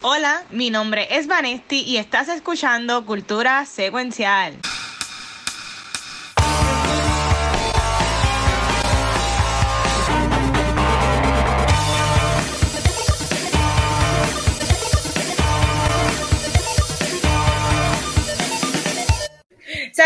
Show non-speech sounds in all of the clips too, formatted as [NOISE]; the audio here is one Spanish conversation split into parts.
Hola, mi nombre es Vanesti y estás escuchando Cultura Secuencial.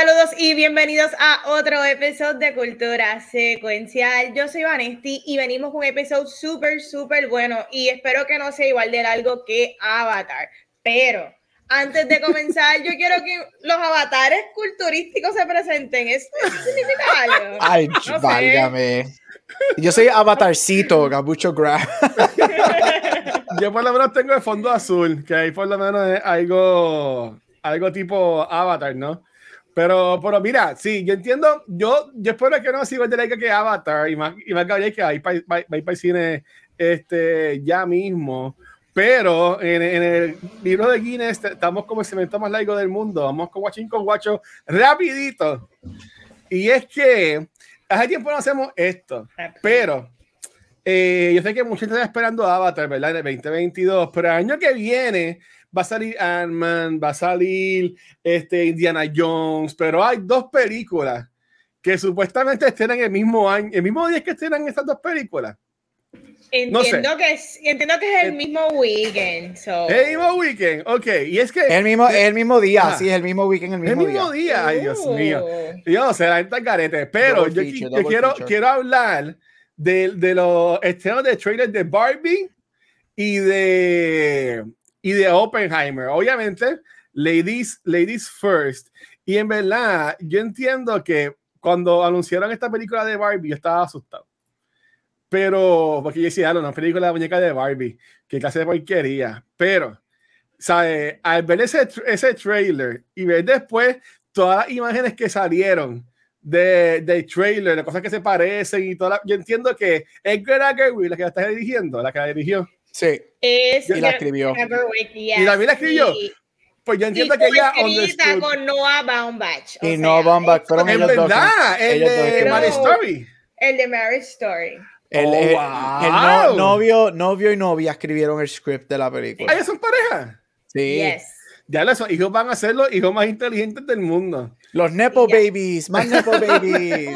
Saludos y bienvenidos a otro episodio de Cultura Secuencial. Yo soy Vanesti y venimos con un episodio súper, súper bueno y espero que no sea igual de largo que Avatar. Pero antes de comenzar, yo quiero que los avatares culturísticos se presenten. ¿Eso significa algo? [LAUGHS] Ay, válgame. Yo soy avatarcito, Gabucho Grab. [LAUGHS] yo por lo menos tengo el fondo azul, que ahí por lo menos es algo, algo tipo Avatar, ¿no? Pero, pero mira, sí, yo entiendo, yo, yo espero que no siga el de que Avatar y más, y más que hay para ir para el cine este, ya mismo. Pero en, en, el libro de Guinness estamos como el cemento más largo del mundo. Vamos con Watching con Guacho rapidito. Y es que hace tiempo no hacemos esto, pero eh, yo sé que mucha gente está esperando Avatar, ¿verdad? En el 2022, pero el año que viene va a salir Ant-Man, va a salir este, Indiana Jones, pero hay dos películas que supuestamente estrenan el mismo año, el mismo día que estrenan estas dos películas. Entiendo, que es, entiendo que es el mismo weekend. El mismo weekend, ok. Y es que. El mismo, el mismo día, sí, es el mismo weekend, el mismo, el mismo día. Ay, Dios mío. Yo no sé, la gente carete. Pero yo, quiero, quiero hablar de, de los estrenos de trailer de Barbie y de y de Oppenheimer. Obviamente, ladies, ladies first. Y en verdad, yo entiendo que cuando anunciaron esta película de Barbie, yo estaba asustado. Pero, porque yo decía, no, una película de muñeca de Barbie, que clase de porquería. Pero, ¿sabes? Al ver ese, ese trailer y ver después todas las imágenes que salieron de, del trailer, de cosas que se parecen y toda yo entiendo que Greta Gerwig la que la está dirigiendo, la que la dirigió. Sí. Es y la escribió. ¿Y también la escribió? Pues yo entiendo que ella escrita con Noah Baumbach. Y Noah Baumbach fueron ellos dos. verdad, el de Mary Story. El de Mary Story. El, oh, el, wow. el novio, novio y novia escribieron el script de la película. ¿Ellos son pareja? Sí. Yes. Ya los hijos van a ser los hijos más inteligentes del mundo. Los Nepo Babies, más [LAUGHS] Nepo Babies.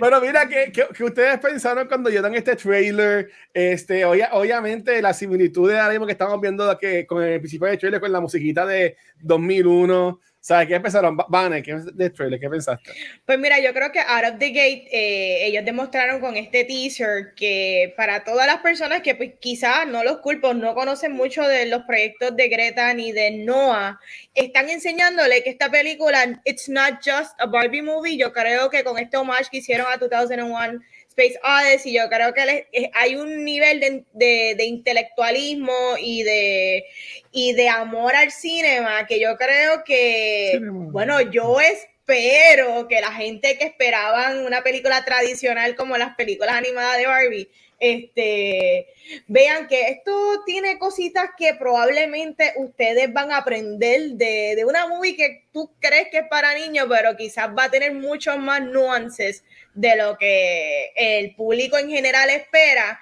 Pero mira, ¿qué, qué, ustedes pensaron cuando dan este trailer? Este, obviamente, la similitud de algo que estamos viendo que, con el principio del trailer, con la musiquita de 2001. ¿Sabes qué empezaron? Vane, ¿qué de trailer? ¿Qué pensaste? Pues mira, yo creo que Out of the Gate, eh, ellos demostraron con este teaser que para todas las personas que pues quizás no los culpo, no conocen mucho de los proyectos de Greta ni de Noah, están enseñándole que esta película, it's not just a Barbie movie. Yo creo que con este homage que hicieron a 2001 Space Odyssey, yo creo que eh, hay un nivel de, de, intelectualismo y de, y de amor al cinema que yo creo que, bueno, yo espero que la gente que esperaban una película tradicional como las películas animadas de Barbie, este, vean que esto tiene cositas que probablemente ustedes van a aprender de, de, una movie que tú crees que es para niños, pero quizás va a tener muchos más nuances de lo que el público en general espera.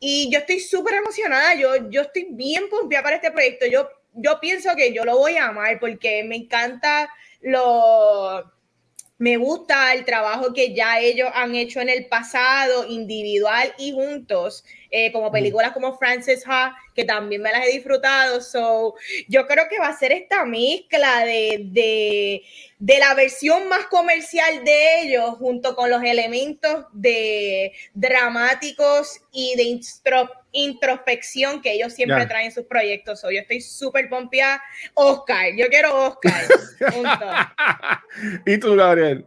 Y yo estoy súper emocionada, yo, yo estoy bien pompeada para este proyecto. Yo, yo pienso que yo lo voy a amar porque me encanta lo me gusta el trabajo que ya ellos han hecho en el pasado, individual y juntos, eh, como mm. películas como Frances Ha, que también me las he disfrutado. So, yo creo que va a ser esta mezcla de, de, de la versión más comercial de ellos, junto con los elementos de dramáticos y de introspección que ellos siempre traen en sus proyectos. So, yo estoy súper pompeada. Oscar, yo quiero Oscar. [LAUGHS] ¿Y tú, Gabriel?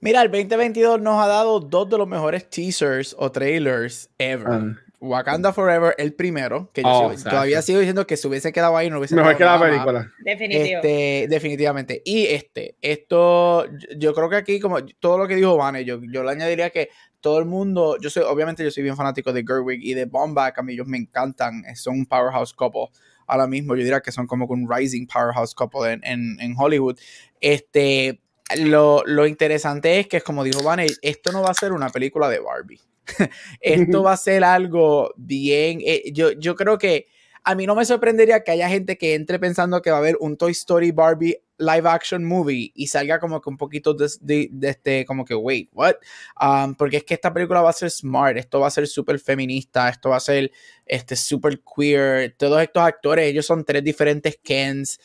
Mira, el 2022 nos ha dado dos de los mejores teasers o trailers ever. Ah. Wakanda Forever, el primero, que yo oh, todavía sigo diciendo que si hubiese quedado ahí no hubiese Mejor que la película. Este, definitivamente. Y este, esto, yo creo que aquí, como todo lo que dijo Vane, yo, yo le añadiría que todo el mundo, yo soy, obviamente yo soy bien fanático de Gerwig y de Bomback, a mí ellos me encantan, son un powerhouse couple. Ahora mismo yo diría que son como un rising powerhouse couple en, en, en Hollywood. Este, lo, lo, interesante es que, como dijo Vane, esto no va a ser una película de Barbie. [LAUGHS] esto va a ser algo bien. Eh, yo, yo creo que a mí no me sorprendería que haya gente que entre pensando que va a haber un Toy Story Barbie live action movie y salga como que un poquito de, de, este, como que, wait, what? Um, porque es que esta película va a ser smart, esto va a ser súper feminista, esto va a ser este, súper queer, todos estos actores, ellos son tres diferentes Kens.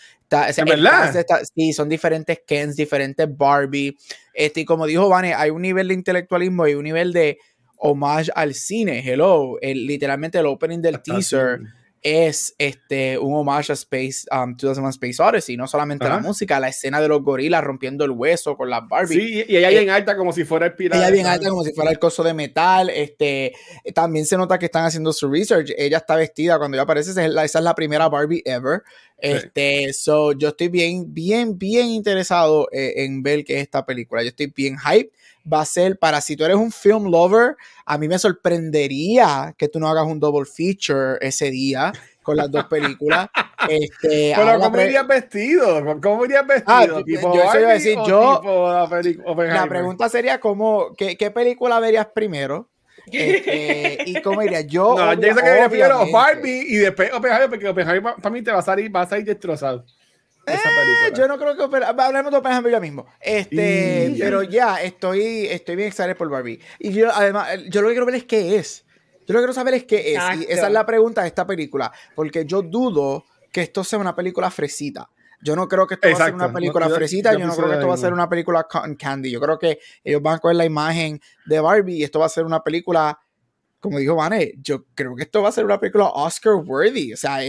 verdad? sí, son diferentes Kens, diferentes Barbie. Este, y como dijo Vane, hay un nivel de intelectualismo y un nivel de homage al cine. Hello, el, literalmente el opening del teaser es este, un homage a Space, um, 2001 Space Odyssey, no solamente la música, la escena de los gorilas rompiendo el hueso con las Barbie. Sí, y ella bien eh, alta como si fuera el pirata. Ella bien alta como si fuera el coso de metal. Este, también se nota que están haciendo su research. Ella está vestida cuando ella aparece, esa es la, primera Barbie ever. Este, so, yo estoy bien, bien, bien interesado eh, en ver qué es esta película. Yo estoy bien hype va a ser para si tú eres un film lover, a mí me sorprendería que tú no hagas un double feature ese día con las dos películas. [LAUGHS] este, Pero ¿cómo irías vestido? ¿Cómo irías ah, vestido? yo iba a decir, yo, la, pregunta sería cómo, ¿qué, ¿qué, película verías primero? Este, y cómo iría yo. No, yo sé que primero Barbie y después Oppenheimer, porque Oppenheimer para mí te va a salir, va a salir destrozado. Eh, yo no creo que hablemos de Oppenheimer ya mismo. Este, pero ya estoy, estoy bien excited por Barbie. Y yo además, yo lo que quiero ver es qué es. Yo lo que quiero saber es qué es. Y esa es la pregunta de esta película. Porque yo dudo que esto sea una película fresita. Yo no creo que esto va a ser una película fresita, yo, no creo que esto va a ser una película cotton candy. Yo creo que ellos van a coger la imagen de Barbie y esto va a ser una película como dijo Vane, yo creo que esto va a ser una película Oscar worthy. O sea,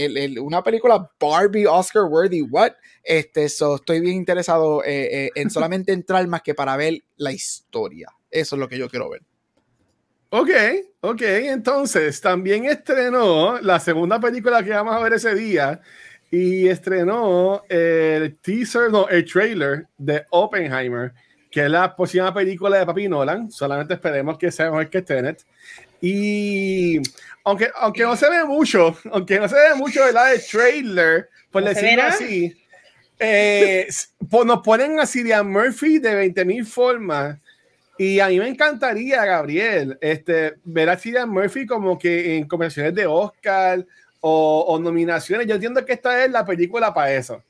una película Barbie Oscar worthy. What? Este, so, estoy bien interesado eh, eh, en [LAUGHS] solamente entrar más que para ver la historia. Eso es lo que yo quiero ver. Ok, ok. Entonces, también estrenó la segunda película que vamos a ver ese día. Y estrenó el teaser, no, el trailer de Oppenheimer, que es la próxima película de Papi Nolan. Solamente esperemos que sea mejor que Tenet. Y aunque, aunque no se ve mucho, aunque no se ve mucho la de trailer, por decirlo así, eh, nos ponen a Cillian Murphy de 20.000 formas. Y a mí me encantaría, Gabriel, este, ver a Cillian Murphy como que en convenciones de Oscar o, o, nominaciones. Yo entiendo que esta es la película para eso.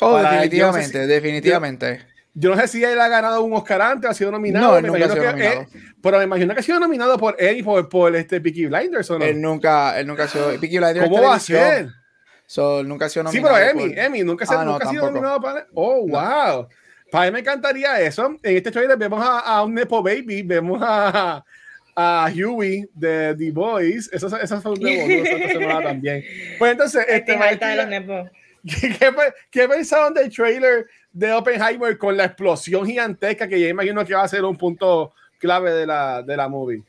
Oh, definitivamente, definitivamente. Yo no sé si él ha ganado un Oscar antes, ha sido nominado. No, nunca ha sido nominado. pero me imagino que ha sido nominado por él y por, por este Peaky Blinders, ¿o no? Él nunca, él nunca ha sido. [GASPS] Peaky Blinders ¿Cómo va a ser? So, nunca ha sido nominado. Sí, pero Emmy, Emmy, nunca, se, ah, nunca ha sido nominado para. Oh, wow. Para mí me encantaría eso. En este trailer vemos a, a, un Nepo Baby, vemos a, a Huey de The Boys. Esos, esos son de esta semana [LAUGHS] también. Pues entonces, este. ¿Qué, qué, qué pensaron del trailer de Oppenheimer con la explosión gigantesca que ya imagino que va a ser un punto clave de la, de la movie.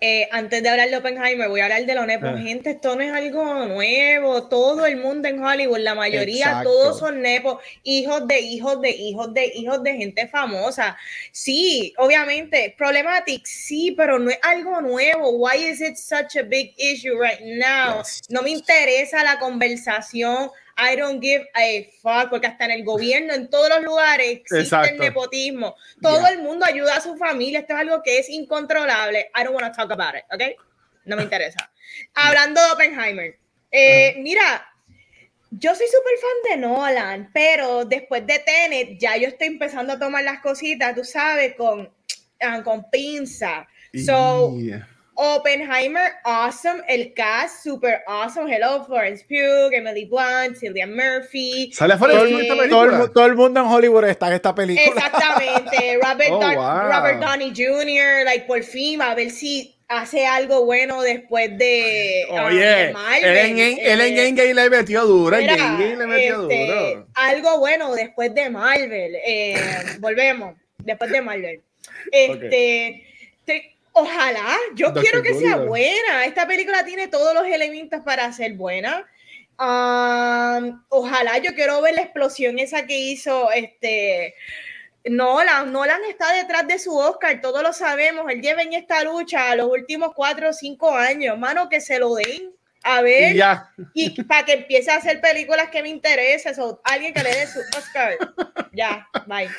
Eh, antes de hablar de Oppenheimer, voy a hablar de lo nepo. Ah. Gente, esto no es algo nuevo. Todo el mundo en Hollywood, la mayoría, todos son nepos, hijos de hijos de hijos de hijos de gente famosa. Sí, obviamente, problematic, sí, pero no es algo nuevo. Why is it such a big issue right now? No me interesa la conversación I don't give a fuck, porque hasta en el gobierno, en todos los lugares existe el nepotismo. Todo el mundo ayuda a su familia. Esto es algo que es incontrolable. I don't want to talk about it, ¿ok? No me interesa. Hablando de Oppenheimer. Eh, mira, yo soy súper fan de Nolan, pero después de Tenet ya yo estoy empezando a tomar las cositas, tú sabes, con, ah, con pinza. So, Oppenheimer, awesome. El cast, super awesome. Hello, Florence Pugh, Emily Blunt, Sylvia Murphy. Sale todo, el, todo, el, mundo en Hollywood está en esta película. Exactamente. [LAUGHS] Robert, oh, Robert Downey Jr., like, por fin, a ver si hace algo bueno después de. Um, Oye, él en, él en eh, le metió duro. en le metió este, duro. Algo bueno después de Marvel. Eh, volvemos. Después de Marvel. Este. Ojalá, yo quiero que sea buena. Esta película tiene todos los elementos para ser buena. ojalá, yo quiero ver la explosión esa que hizo este Nolan. Nolan está detrás de su Oscar, todos lo sabemos. Él lleva en esta lucha los últimos cuatro o cinco años, mano, que se lo den. A ver, y, para que empiece a hacer películas que me interesen, alguien que le dé su Oscar. ya, bye.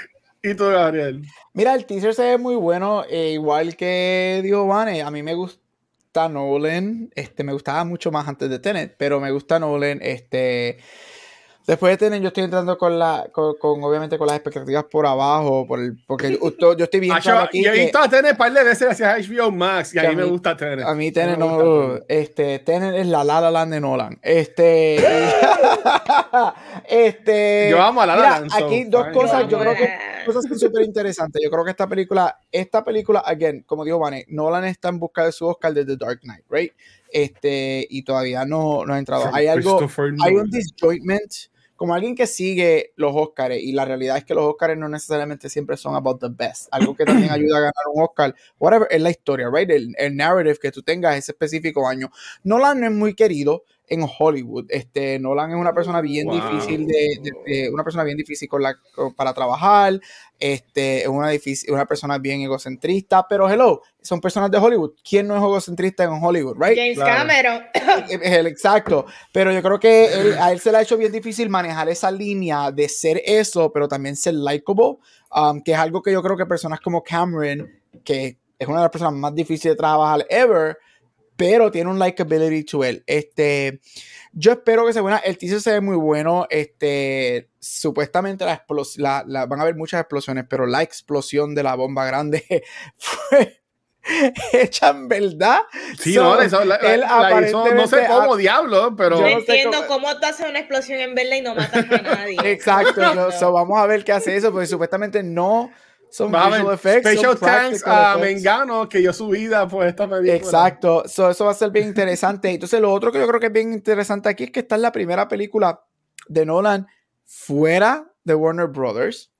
¿Y tú, Gabriel? Mira, el teaser se ve muy bueno, eh, igual que dijo Vane, a mí me gusta Nolan, este, me gustaba mucho más antes de Tenet, pero me gusta Nolan, este, Después de tener, yo estoy entrando con la, con, obviamente con las expectativas por abajo, por el, porque yo estoy viendo ah, aquí. Yo he visto a Tener par de veces gracias HBO Max y a mí me gusta Tener. A mí Tener no, este, Tener es la La La Land de Nolan. Este, [LAUGHS] [LAUGHS] este. Yo amo a La La Land. Aquí dos cosas, yo creo que cosas [LAUGHS] súper interesantes. Yo creo que esta película, esta película, again, como dijo Vane, Nolan está en busca de su Oscar desde Dark Knight, right? Este, y todavía no, no ha entrado. Hay algo, hay un disjointment como alguien que sigue los Oscars, y la realidad es que los Oscars no necesariamente siempre son about the best, algo que también [CLEARS THROAT] ayuda a ganar un Oscar, whatever, es la historia, right? El, el narrative que tú tengas ese específico año. Nolan no es muy querido, en Hollywood. Este, Nolan es una persona bien difícil de, una persona bien difícil con la, para trabajar. Este, es una, difícil, una persona bien egocentrista, pero hello, son personas de Hollywood. ¿Quién no es egocentrista en Hollywood, right? James Cameron. Es el exacto. Pero yo creo que a él se le ha hecho bien difícil manejar esa línea de ser eso, pero también ser likable, um, que es algo que yo creo que personas como Cameron, que es una de las personas más difíciles de trabajar ever, pero tiene un likability to él. Este, yo espero que sea buena. El teaser se ve muy bueno. Este, supuestamente la, la, van a haber muchas explosiones, pero la explosión de la bomba grande [LAUGHS] fue hecha en verdad. Sí, no, eso, la, él no sé cómo diablo, pero. Yo no entiendo cómo... tú haces una explosión en verdad y no matas a nadie. Exacto, [LAUGHS] vamos a ver qué hace eso, porque supuestamente no son visual effects. Special thanks a Mengano que dio su vida por esta película. Exacto. eso va a ser bien interesante. [LAUGHS] Entonces, lo otro que yo creo que es bien interesante aquí es que esta es la primera película de Nolan fuera de Warner Brothers.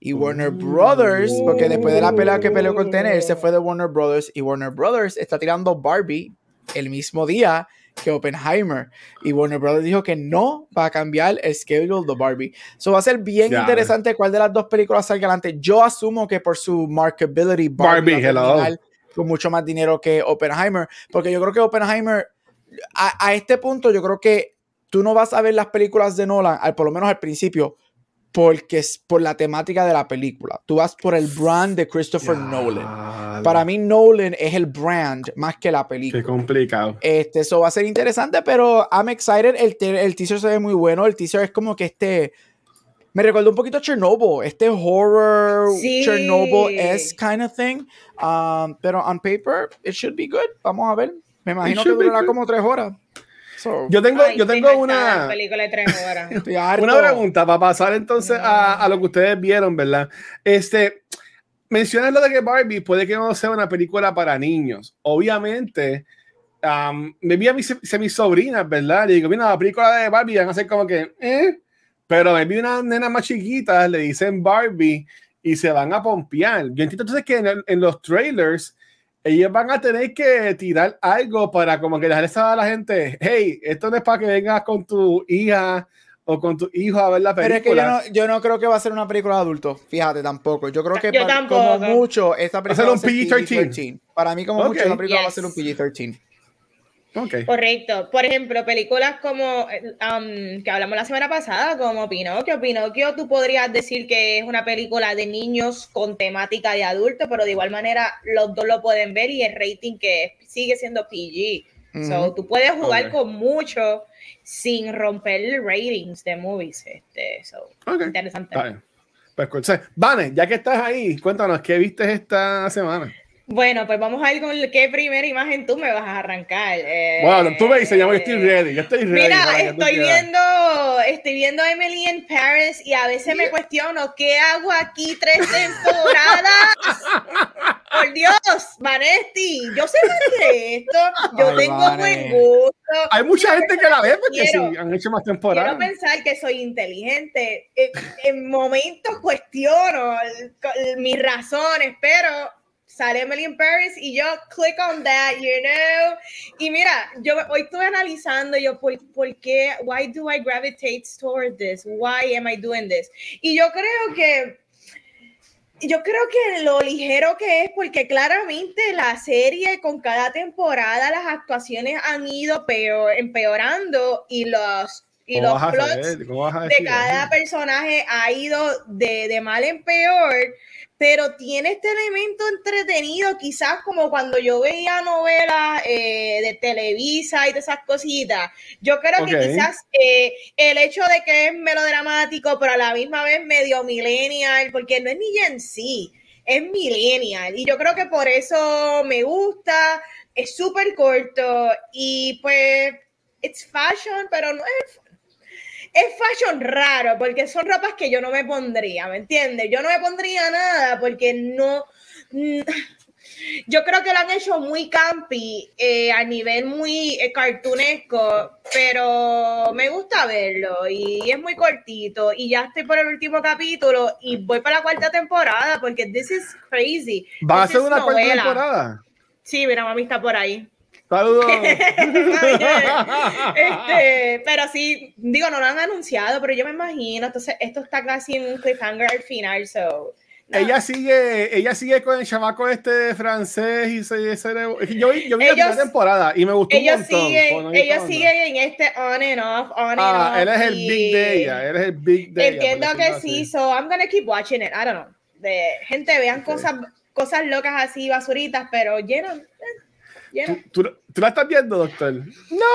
Y Warner Brothers, porque después de la pelea que peleó con Tener, se fue de Warner Brothers. Y Warner Brothers está tirando Barbie el mismo día que Oppenheimer. Y Warner Brothers dijo que no va a cambiar el schedule de Barbie. Eso va a ser bien interesante cuál de las dos películas salga adelante. Yo asumo que por su markability, Barbie, Barbie con mucho más dinero que Oppenheimer. Porque yo creo que Oppenheimer, a, a este punto, yo creo que tú no vas a ver las películas de Nolan, al, por lo menos al principio, porque es por la temática de la película. Tú vas por el brand de Christopher Nolan. Para mí Nolan es el brand más que la película. Qué complicado. Este, eso va a ser interesante, pero I'm excited. El, el teaser se ve muy bueno. El teaser es como que este... Me recuerda un poquito a Chernobyl, este horror Chernobyl es kind of thing. Um, pero on paper, it should be good. Vamos a ver. Me imagino que durará como tres horas yo tengo, yo tengo una. [LAUGHS] una pregunta para pasar entonces a, lo que ustedes vieron, ¿verdad? Este. Mencionas lo de que Barbie puede que no sea una película para niños. Obviamente, me vi a mis, mis sobrinas, ¿verdad? Le digo, mira, la película de Barbie van a ser como que, ¿eh? Pero me vi una nena más chiquita, le dicen Barbie y se van a pompear. Yo entiendo entonces que en, en los trailers ellos van a tener que tirar algo para como que dejarle saber a la gente, hey, esto no es para que vengas con tu hija o con tu hijo a ver la película. Pero es que yo no, creo que va a ser una película de adultos, fíjate, tampoco. Yo creo que como mucho esta película va a ser un PG-13. Para mí como mucho la película va a ser un PG-13. Correcto. Por ejemplo, películas como um, que hablamos la semana pasada, como Pinocchio. Pinocchio, tú podrías decir que es una película de niños con temática de adultos, pero de igual manera los dos lo pueden ver y el rating que sigue siendo PG. So, tú puedes jugar con mucho sin romper ratings de movies. Este, so, Interesante. Vale. Pues, Vane, ya que estás ahí, cuéntanos, ¿qué viste esta semana? Bueno, pues vamos a ir con qué primera imagen tú me vas a arrancar. Eh, bueno, tú me dices, ya estoy ready, yo estoy ready. Mira, estoy viendo, estoy viendo Emily in Paris y a veces me cuestiono, ¿qué hago aquí tres temporadas? [LAUGHS] Por Dios, Vanesti, yo sé más de esto, yo tengo buen gusto. Hay mucha gente que la ve porque sí, han hecho más temporadas. Quiero pensar que soy inteligente. En, en momentos cuestiono mis razones, pero sale Emily in Paris y yo click on that, you know. Y mira, yo hoy estoy analizando yo por, por qué, why do I gravitate toward this? Why am I doing this? Y yo creo que yo creo que lo ligero que es, porque claramente la serie con cada temporada las actuaciones han ido peor, empeorando y los y los plots de cada personaje ha ido de, de mal en peor pero tiene este elemento entretenido, quizás como cuando yo veía novelas eh, de Televisa y de esas cositas. Yo creo que quizás eh, el hecho de que es melodramático, pero a la misma vez medio millennial, porque no es ni Gen Z, es millennial. Y yo creo que por eso me gusta, es súper corto y pues, it's fashion, pero no es es fashion raro, porque son ropas que yo no me pondría, ¿me entiendes? Yo no me pondría nada porque no... Yo creo que lo han hecho muy campi, eh, a nivel muy eh, cartunesco, pero me gusta verlo y es muy cortito. Y ya estoy por el último capítulo y voy para la cuarta temporada porque this is crazy. ¿Va a ser una cuarta temporada? Sí, mira, mami está por ahí. Saludos. [LAUGHS] este, pero sí, digo, no lo han anunciado, pero yo me imagino, entonces esto está casi en un cliffhanger al final, so. Ella sigue, ella sigue con el chamaco este francés y se, se yo, yo vi la temporada y me gustó un montón. Siguen, ellos siguen en este on and off, on and ah, off. él es el big de ella, él es el big de Entiendo que sí, so I'm gonna keep watching it, I don't know. De, gente, vean cosas, cosas locas así, basuritas, pero llenan. Eh, ¿Tú, la estás viendo, doctor? ¡No!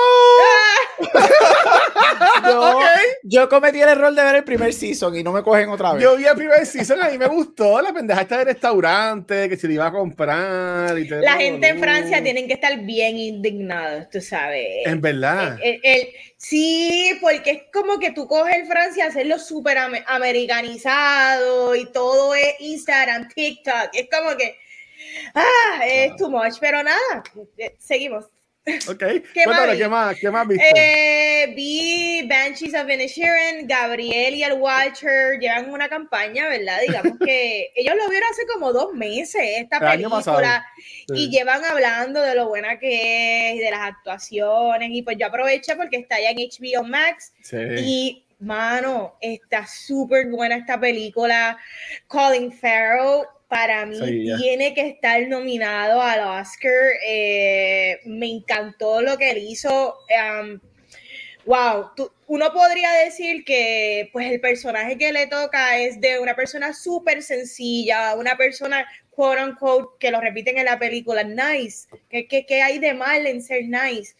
[LAUGHS] Yo cometí el error de ver el primer season y no me cogen otra vez. Yo vi el primer season y me gustó la pendeja esta del restaurante que se le iba a comprar. Y la gente en Francia tienen que estar bien indignados, tú sabes. En verdad. El, sí, porque es como que tú coges Francia hacerlo súper americanizado y todo es Instagram, TikTok. Es como que Ah, es too much, pero nada, eh, seguimos. Ok, [LAUGHS] ¿Qué, más, ¿qué más, ¿qué más viste? Eh, vi Banshees of Inisherin, Gabriel y el Watcher llevan una campaña, ¿verdad? Digamos que [LAUGHS] ellos lo vieron hace como dos meses, esta película, y llevan hablando de lo buena que es, de las actuaciones, y pues yo aproveché porque está ya en HBO Max, y mano, está súper buena esta película. Colin Farrell para mí tiene que estar nominado al Oscar. Eh, me encantó lo que él hizo. wow, uno podría decir que pues el personaje que le toca es de una persona súper sencilla, una persona quote unquote que lo repiten en la película, nice. ¿Qué, hay de mal en ser nice?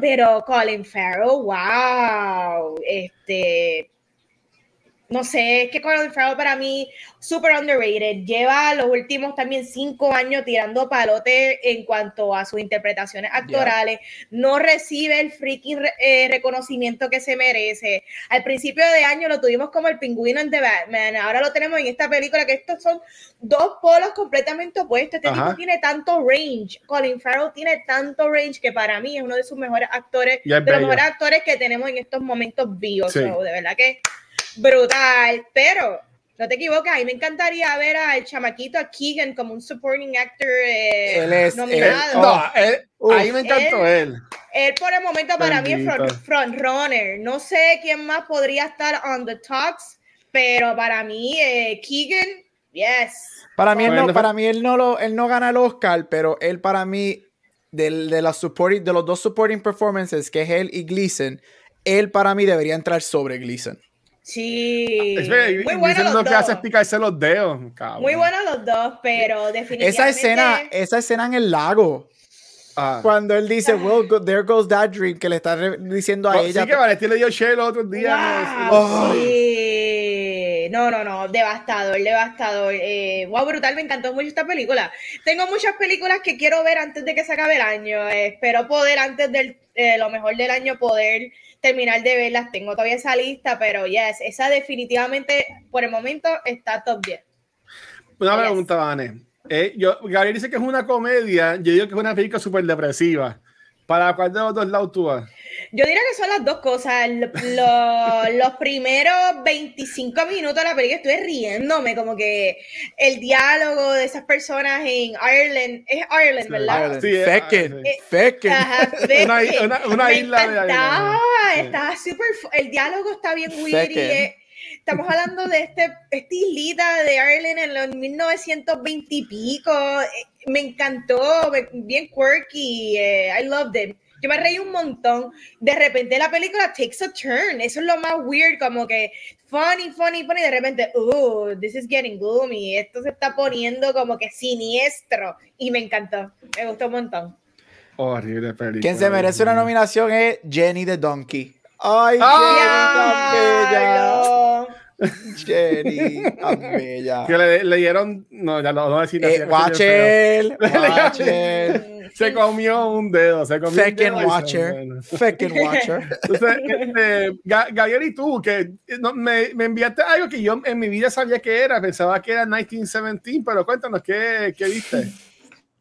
Pero Colin Farrell, wow, este no sé, es que Colin Farrell para mí super underrated. Lleva los últimos también cinco años tirando palote en cuanto a sus interpretaciones actorales. No recibe el freaking eh, reconocimiento que se merece. Al principio de año lo tuvimos como el pingüino en The Batman. Ahora lo tenemos en esta película que estos son dos polos completamente opuestos. Este tipo tiene tanto range. Colin Farrell tiene tanto range que para mí es uno de sus mejores actores, de los mejores actores que tenemos en estos momentos vivos. de verdad que brutal, pero no te equivoques, a mí me encantaría ver al chamaquito, a Keegan, como un supporting actor eh, nominado. no, ahí me encantó él, él. por el momento para mí es front, runner. No sé quién más podría estar on the talks, pero para mí eh, Keegan, yes. Para mí, él no, para mí él no, lo, él no gana el Oscar, pero él para mí, de, de, la supporting, de los dos supporting performances, que es él y Gleason, él para mí debería entrar sobre Gleason. Sí. muy bueno los que hace es picarse los dedos. Muy buenos los dos, pero definitivamente. Esa escena, esa escena en el lago. Ah. Cuando él dice, well, there goes that dream, que le está diciendo a oh, ella. Sí, que Valentín le dio share los otros días. Wow. Sí. No, no, no, devastador, devastador. Eh, wow, brutal, me encantó mucho esta película. Tengo muchas películas que quiero ver antes de que se acabe el año. espero poder, antes de eh, lo mejor del año, poder terminar de verlas. Tengo todavía esa lista, pero yes, esa definitivamente por el momento está top 10. Una pregunta, Vane. Eh, yo, Gabriel dice que es una comedia, yo digo que es una película súper depresiva. ¿Para cuál de los dos lados tú vas? Yo diría que son las dos cosas. los primeros 25 minutos de la película estuve riéndome, como que el diálogo de esas personas en Ireland, es Ireland, ¿verdad? Sí, Fecken, Fecken. [LAUGHS] Una, una, isla de Ireland. Está súper, el diálogo está bien weird estamos hablando de este, esta islita de Ireland en los 1920 y pico. Eh, me encantó, bien quirky, eh, I loved it. Yo me reí un montón. De repente la película takes a turn. Eso es lo más weird, como que funny, funny, funny. De repente, oh, this is getting gloomy. Esto se está poniendo como que siniestro. Y me encantó. Me gustó un montón. Horrible película. Quien se merece una nominación es Jenny the Donkey. ¡Ay, ¡Ay, Jenny, tan bella! Que le, le dieron. No, ya no voy a decir. Eh, Watcher. [LAUGHS] Se comió un dedo. Se comió un dedo. Watcher. Feckin' Watcher. [LAUGHS] Entonces, este, Ga- Gabriel, y tú, que no, me, me enviaste algo que yo en mi vida sabía que era, pensaba que era 1917, pero cuéntanos, ¿qué, qué viste?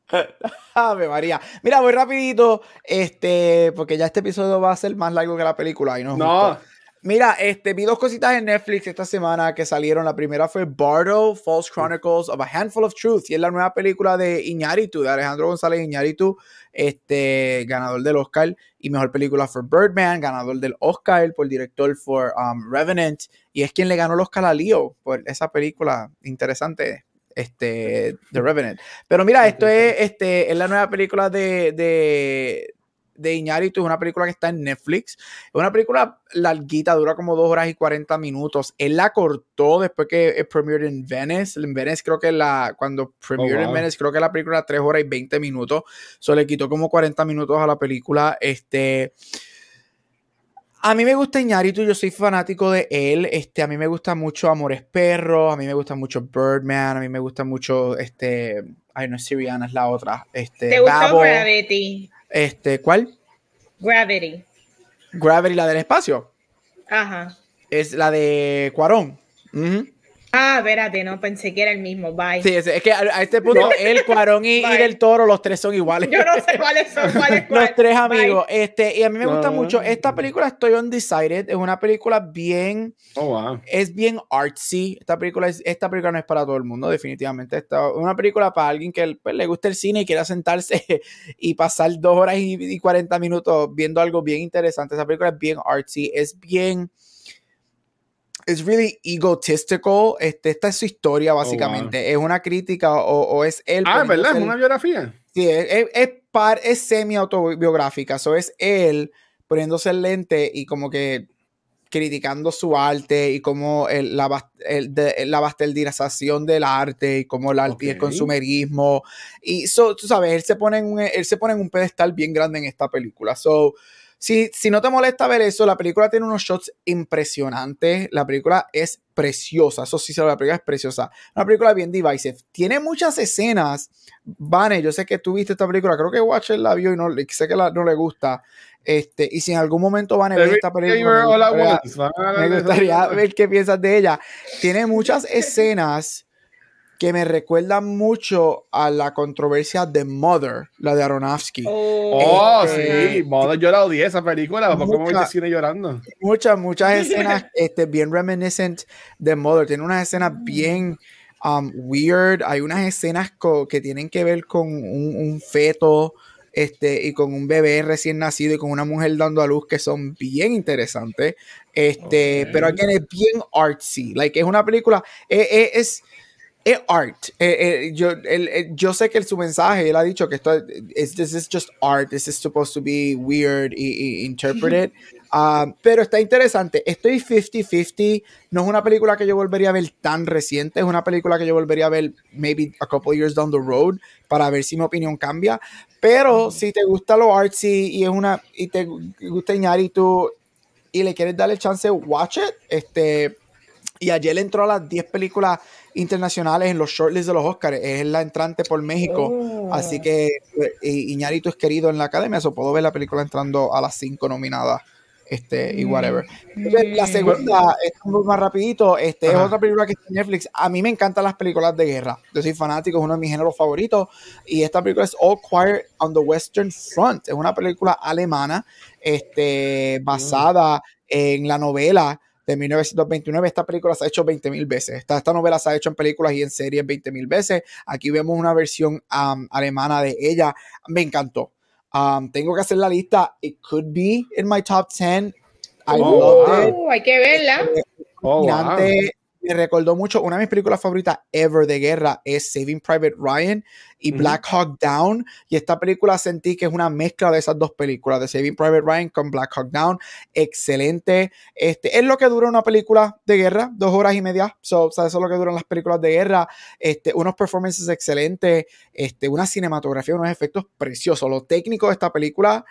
[LAUGHS] Ave María. Mira, muy rapidito, este, porque ya este episodio va a ser más largo que la película y no No, justo. Mira, este, vi dos cositas en Netflix esta semana que salieron. La primera fue Bardo, False Chronicles of a Handful of Truth, y es la nueva película de Iñárritu, de Alejandro González Iñárritu, este, ganador del Oscar y mejor película for Birdman, ganador del Oscar por director for um, Revenant, y es quien le ganó el Oscar a Leo por esa película interesante, este, The Revenant. Pero mira, esto es, este, es la nueva película de, de, de Iñárritu, es una película que está en Netflix. Es una película larguita, dura como dos horas y 40 minutos. Él la cortó después que es premiered en Venice. En Venice creo que la, cuando premiered en wow. Venice, creo que la película era 3 horas y 20 minutos. So le quitó como 40 minutos a la película. Este... A mí me gusta Iñárritu, yo soy fanático de él. Este, a mí me gusta mucho Amores Perros, a mí me gusta mucho Birdman, a mí me gusta mucho este, ay no Siriana, es la otra. Este, ¿Te gustó Gravity? Este, ¿cuál? Gravity. Gravity, la del espacio. Ajá. Es la de Cuarón. Ah, espérate, no pensé que era el mismo. Bye. Sí, es, es que a, a este punto, [LAUGHS] él, Cuarón y, y del Toro, los tres son iguales. Yo no sé cuáles son, cuáles [LAUGHS] Los cuáles. tres Bye. amigos. Este, y a mí me gusta mucho. Esta película estoy undecided. Es una película bien. oh, wow. Es bien artsy. Esta película, es, esta película no es para todo el mundo, definitivamente. Esta es una película para alguien que pues, le guste el cine y quiera sentarse [LAUGHS] y pasar dos horas y, 40 minutos viendo algo bien interesante. Esta película es bien artsy. Es bien. Es really egotistical. Este, esta es su historia, básicamente. Es una crítica o, o es él. Ah, ¿verdad? ¿Es una biografía? Sí, es, es, es par- es semi-autobiográfica. Eso es él poniéndose el lente y como que criticando su arte y como el- la, el- de- la bastardización del arte y como el arte y el consumerismo. Y so, tú sabes, él se, pone en un, él se pone en un pedestal bien grande en esta película. So, si, si no te molesta ver eso, la película tiene unos shots impresionantes. La película es preciosa. Eso sí, la película es preciosa. Una película bien divisive. Tiene muchas escenas. Vane, yo sé que tú viste esta película. Creo que Watcher la vio y no, sé que la- no le gusta. Este, y si en algún momento Vane ve esta película. Me gustaría-. Van a me ver qué piensas de ella. Tiene muchas [LAUGHS] escenas que me recuerdan mucho a la controversia de Mother, la de Aronofsky. Oh, Este- sí, Mother, yo la odié esa película, ¿por qué me voy Mucha- de cine llorando? Muchas, muchas [LAUGHS] escenas este, bien reminiscent de Mother. Tiene unas escenas bien um, weird. Hay unas escenas que tienen que ver con un, un feto este, y con un bebé recién nacido y con una mujer dando a luz que son bien interesantes. Este, Ok. Pero again, es bien artsy. Like, es una película, eh, eh, es, es art. Eh, eh, yo, el- yo sé que su mensaje, él ha dicho que esto es this is just art, this is supposed to be weird y, y interpreted. Um, [LAUGHS] pero está interesante. Estoy 50-50. No es una película que yo volvería a ver tan reciente. Es una película que yo volvería a ver maybe a couple years down the road para ver si mi opinión cambia. Pero si te gusta lo artsy y es una y te gusta Iñárritu y le quieres darle chance, watch it. Este, y ayer entró a las 10 películas internacionales en los shortlists de los Oscars. Es la entrante por México. Oh. Así que eh, Iñárritu es querido en la academia. So puedo ver la película entrando a las 5 nominadas. Este, y whatever. Entonces, La Mm. segunda, es más rapidito, este, es otra película que está en Netflix. A mí me encantan las películas de guerra. Yo soy fanático, es uno de mis géneros favoritos. Y esta película es All Quiet on the Western Front. Es una película alemana este, basada en la novela de 1929. Esta película se ha hecho 20 mil veces. Esta, esta novela se ha hecho en películas y en series 20 mil veces. Aquí vemos una versión um, alemana de ella. Me encantó. Um, tengo que hacer la lista. It could be in my top 10. I Oh, loved it. Uh, hay que verla. Oh, wow. Me recordó mucho, una de mis películas favoritas ever de guerra es Saving Private Ryan y Black Hawk Down. Y esta película sentí que es una mezcla de esas dos películas, de Saving Private Ryan con Black Hawk Down. Excelente. Este, es lo que dura una película de guerra, dos horas y media. So, eso es lo que duran las películas de guerra. Este, unos performances excelentes, este, una cinematografía, unos efectos preciosos. Lo técnico de esta película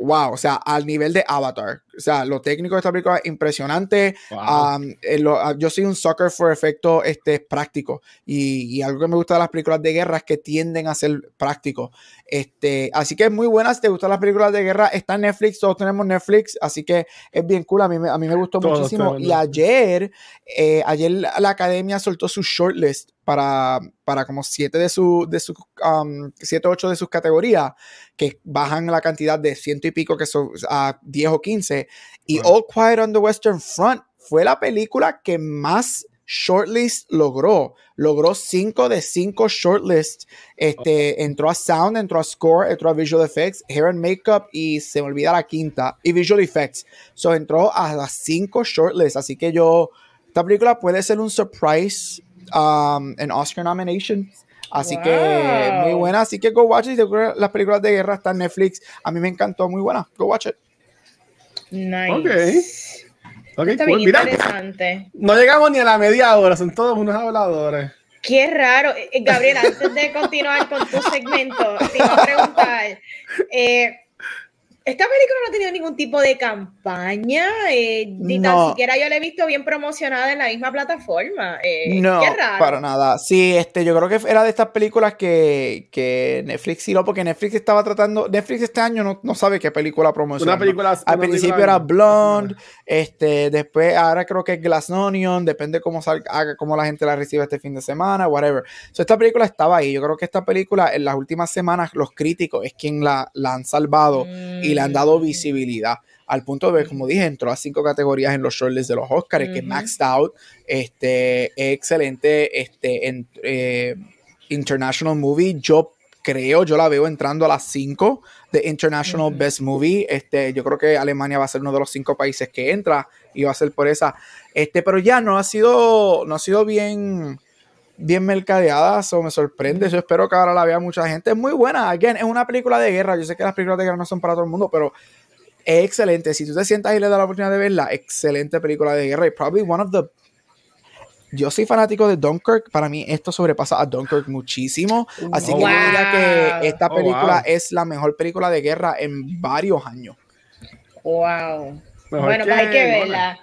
wow, o sea, al nivel de Avatar. O sea, lo técnico de esta película es impresionante. Um, eh, ah, yo soy un sucker for efectos este, prácticos y, y, algo que me gusta de las películas de guerra es que tienden a ser prácticos. Este, así que es muy buena. Si te gustan las películas de guerra, está en Netflix. Todos tenemos Netflix, así que es bien cool. A mí, a mí me gustó muchísimo. Y ayer, eh, ayer la academia soltó su shortlist para, para como siete de sus, de sus, um, siete ocho de sus categorías, que bajan la cantidad de ciento y pico que son a 10 o 15. Y All Quiet on the Western Front fue la película que más shortlist logró. Logró 5 de 5 shortlist. Este, Entró a sound, entró a score, entró a visual effects, hair and makeup y se me olvida la quinta. Y visual effects. So entró a las 5 shortlists. Así que yo, esta película puede ser un surprise um, en Oscar nominations. Así que muy buena. Así que go watch it. Las películas de guerra están en Netflix. A mí me encantó. Muy buena. Go watch it. Nice. Ok. Okay, Está bien interesante. No llegamos ni a la media hora, son todos unos habladores. Qué raro. Eh, eh, Gabriel, antes de continuar con tu segmento, te iba a preguntar. Eh, esta película no ha tenido ningún tipo de campaña, eh, ni tan siquiera yo la he visto bien promocionada en la misma plataforma. Eh, no, para nada. Sí, este, yo creo que era de estas películas que, que Netflix sí, porque Netflix estaba tratando, Netflix este año no, no sabe qué película promocionar. Una película, Al principio era Blonde, este, después, ahora creo que es Glass Onion, depende cómo salga, cómo la gente la recibe este fin de semana, whatever. So, esta película estaba ahí. Yo creo que esta película en las últimas semanas, los críticos es quien la, la han salvado y la han dado visibilidad. Al punto de ver, como dije, entró a cinco categorías en los shortlists de los Oscars, que maxed out, este, excelente, este, en, eh, International Movie. Yo creo, yo la veo entrando a las cinco de International Best Movie. Este, yo creo que Alemania va a ser uno de los cinco países que entra y va a ser por esa. Este, pero ya no ha sido, no ha sido bien bien mercadeada, eso me sorprende. Yo espero que ahora la vea mucha gente. Es muy buena. Again, es una película de guerra. Yo sé que las películas de guerra no son para todo el mundo, pero es excelente. Si tú te sientas y le das la oportunidad de verla, excelente película de guerra. Y probably one of the. Yo soy fanático de Dunkirk. Para mí, esto sobrepasa a Dunkirk muchísimo. Así que yo diría que esta oh, película es la mejor película de guerra en varios años. Wow. bueno, pues hay que verla.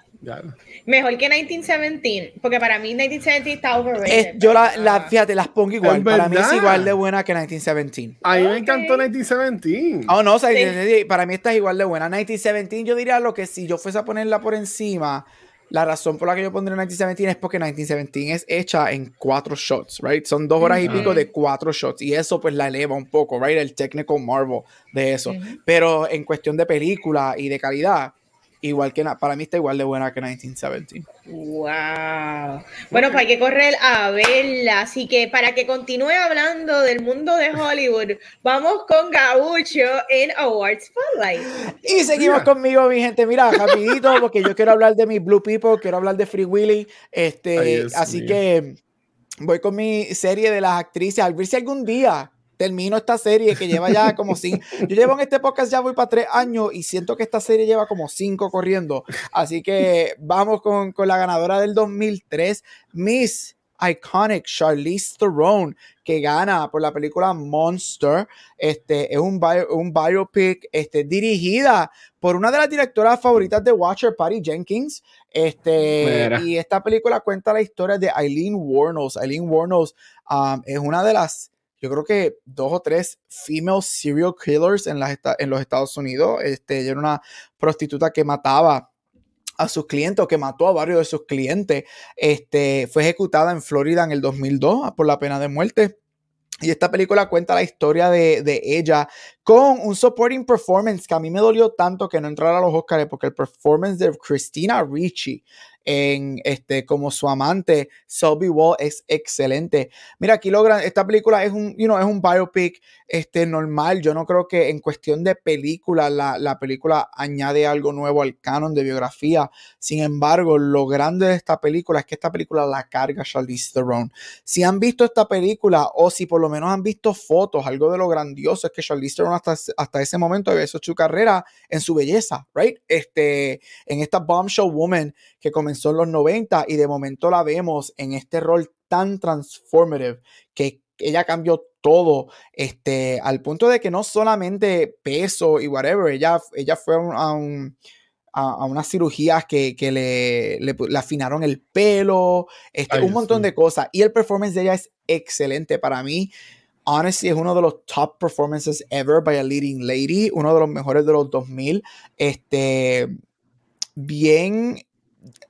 Mejor que 1917, porque para mí 1917 está overrated. yo la, fíjate, las pongo igual. Para mí es igual de buena que 1917. A mí me encantó 1917. Oh, no, o sea, para mí esta es igual de buena. 1917, yo diría lo que si yo fuese a ponerla por encima, la razón por la que yo pondré 1917 es porque 1917 es hecha en cuatro shots, right? Son dos horas y pico de cuatro shots. Y eso pues la eleva un poco, right? El technical marvel de eso. Pero en cuestión de película y de calidad, igual que para mí está igual de buena que 1917. Wow. Bueno, pues hay que correr a verla. Así que para que continúe hablando del mundo de Hollywood, vamos con Gaucho en Awards Spotlight. Y seguimos conmigo, mi gente. Mira, rapidito, [LAUGHS] porque yo quiero hablar de mi Blue People, quiero hablar de Free Willy. Este, así que voy con mi serie de las actrices. Al ver si algún día termino esta serie que lleva ya como [LAUGHS] cinco. Yo llevo en este podcast ya voy para tres años y siento que esta serie lleva como cinco corriendo. Así que vamos con, con la ganadora del 2003, Miss Iconic Charlize Theron, que gana por la película Monster. Este es un, un biopic este, dirigida por una de las directoras favoritas de Watcher, Patty Jenkins. Este, y esta película cuenta la historia de Eileen Warnos. Eileen Warnos um, es una de las yo creo que dos o tres female serial killers en, los Estados Unidos. Este, ella era una prostituta que mataba a sus clientes o que mató a varios de sus clientes. Este, fue ejecutada en Florida en el 2002 por la pena de muerte. Y esta película cuenta la historia de, ella con un supporting performance que a mí me dolió tanto que no entrara a los Oscars porque el performance de Christina Ricci en este como su amante Selby Wall es excelente. Mira, aquí logran esta película es un you know, es un biopic este normal. Yo no creo que en cuestión de película la, la película añade algo nuevo al canon de biografía. Sin embargo, lo grande de esta película es que esta película la carga Charlize Theron. Si han visto esta película o si por lo menos han visto fotos, algo de lo grandioso es que Charlize Theron hasta, hasta ese momento había hecho su carrera en su belleza, right? Este, en esta bombshell woman que comenzó en los 90 y de momento la vemos en este rol tan transformative que ella cambió todo, este, al punto de que no solamente peso y whatever, ella, ella fue a, un, a, unas cirugías que, que le, le, afinaron el pelo, este, un montón de cosas. Y el performance de ella es excelente para mí. Honestly, es uno de los top performances ever by a leading lady, uno de los mejores de los 2000. Este, bien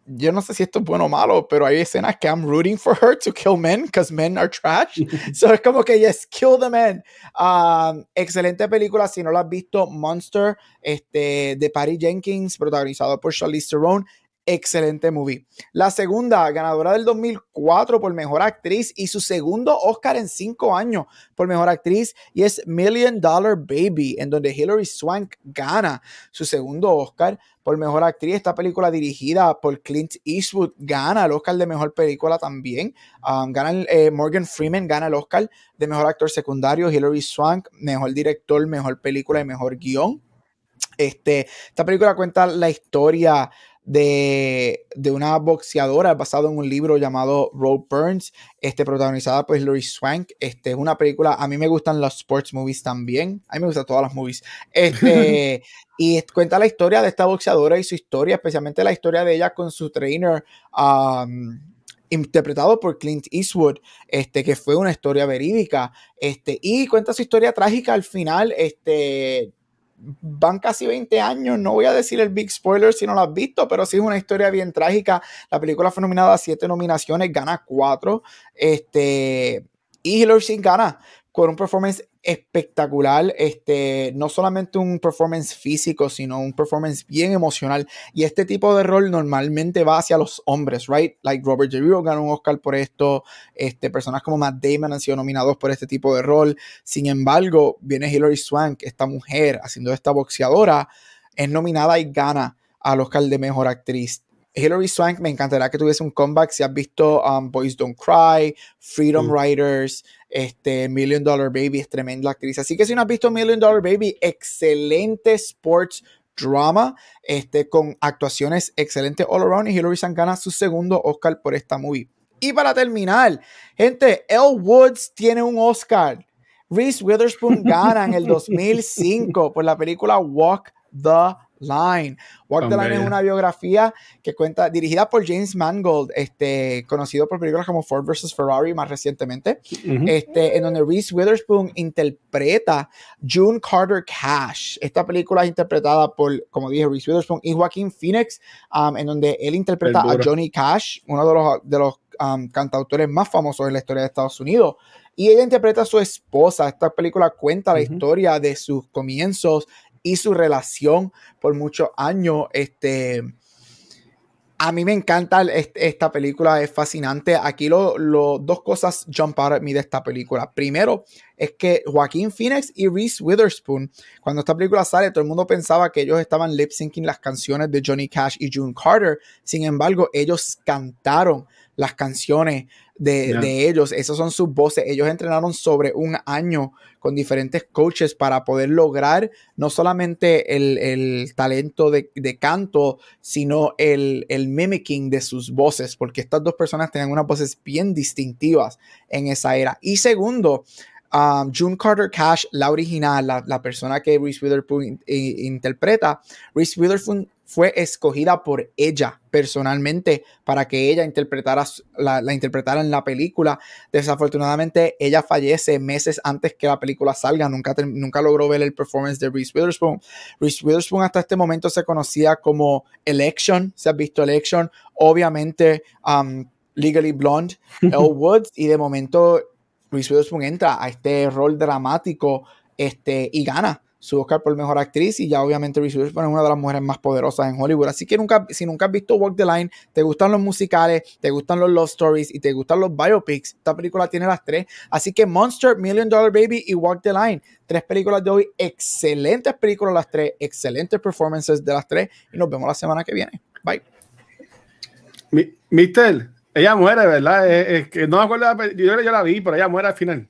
yo no sé si esto es bueno o malo, pero hay escenas que I'm rooting for her to kill men because men are trash. [LAUGHS] so es como que, yes, kill the men. Um, excelente película, si no la has visto, Monster, este, de Patty Jenkins, protagonizado por Charlize Theron excelente movie. La segunda, ganadora del 2004 por Mejor Actriz y su segundo Oscar en cinco años por Mejor Actriz y es Million Dollar Baby, en donde Hilary Swank gana su segundo Oscar por Mejor Actriz. Esta película dirigida por Clint Eastwood gana el Oscar de Mejor Película también. Um, eh, Morgan Freeman gana el Oscar de Mejor Actor Secundario. Hilary Swank, Mejor Director, Mejor Película y Mejor Guión. Este, esta película cuenta la historia de, una boxeadora basado en un libro llamado Road Burns, este, protagonizada por Hilary Swank. Este, es una película, a mí me gustan los sports movies también, a mí me gustan todas las movies. Este, [LAUGHS] y cuenta la historia de esta boxeadora y su historia, especialmente la historia de ella con su trainer. Um, interpretado por Clint Eastwood, este, que fue una historia verídica, este, y cuenta su historia trágica al final, este, van casi 20 años, no voy a decir el big spoiler si no lo has visto, pero sí es una historia bien trágica. La película fue nominada a 7 nominaciones, gana 4, este, y Hillary Singh gana con un performance espectacular, este, no solamente un performance físico, sino un performance bien emocional. Y este tipo de rol normalmente va hacia los hombres, right? Like Robert De Niro ganó un Oscar por esto, este, personas como Matt Damon han sido nominados por este tipo de rol. Sin embargo, viene Hilary Swank, esta mujer haciendo esta boxeadora, es nominada y gana al Oscar de Mejor Actriz. Hilary Swank me encantaría que tuviese un comeback. Si has visto um, Boys Don't Cry, Freedom Riders, este, Million Dollar Baby, es tremenda actriz. Así que si no has visto Million Dollar Baby, excelente sports drama, este, con actuaciones excelentes all around. Y Hilary Swank gana su segundo Oscar por esta movie. Y para terminar, gente, Elle Woods tiene un Oscar. Reese Witherspoon gana en el [LAUGHS] 2005 por la película Walk the Line. Walk the Line es una biografía que cuenta, dirigida por James Mangold, este, conocido por películas como Ford vs. Ferrari más recientemente, este, en donde Reese Witherspoon interpreta June Carter Cash. Esta película es interpretada por, como dije, Reese Witherspoon y Joaquin Phoenix, um, en donde él interpreta a Johnny Cash, uno de los, de los um, cantautores más famosos en la historia de Estados Unidos. Y ella interpreta a su esposa. Esta película cuenta la historia de sus comienzos y su relación por muchos años. Este, a mí me encanta esta película, es fascinante. Aquí los dos cosas jump out at me de esta película. Primero, es que Joaquín Phoenix y Reese Witherspoon, cuando esta película sale, todo el mundo pensaba que ellos estaban lip syncing las canciones de Johnny Cash y June Carter. Sin embargo, ellos cantaron las canciones de, ellos. Esas son sus voces. Ellos entrenaron sobre un año con diferentes coaches para poder lograr no solamente el, talento de, canto, sino el, el mimicking de sus voces, porque estas dos personas tenían unas voces bien distintivas en esa era. Y segundo, um, June Carter Cash, la original, la, persona que Reese Witherspoon interpreta, Reese Witherspoon fue escogida por ella personalmente para que ella interpretara la, interpretara en la película. Desafortunadamente, ella fallece meses antes que la película salga. Nunca, nunca logró ver el performance de Reese Witherspoon. Reese Witherspoon hasta este momento se conocía como Election. Se ha visto Election. Obviamente, um, Legally Blonde, [LAUGHS] Elle Woods. y de momento, Reese Witherspoon entra a este rol dramático este, y gana su Oscar por Mejor Actriz y ya obviamente Reese Witherspoon es una de las mujeres más poderosas en Hollywood. Así que si nunca has visto Walk the Line, te gustan los musicales, te gustan los love stories y te gustan los biopics, esta película tiene las tres. Así que Monster, Million Dollar Baby y Walk the Line, tres películas de hoy, excelentes películas las tres, excelentes performances de las tres y nos vemos la semana que viene. Bye. Mister, ella muere, ¿verdad? No me acuerdo, yo la vi, pero ella muere al final.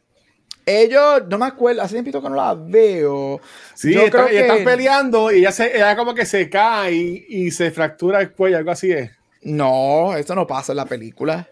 Ellos, no me acuerdo, hace tiempo que no la veo. Sí, yo creo que... están peleando y ella, se, ella como que se cae y, y, se fractura el cuello, algo así es. No, esto no pasa en la película.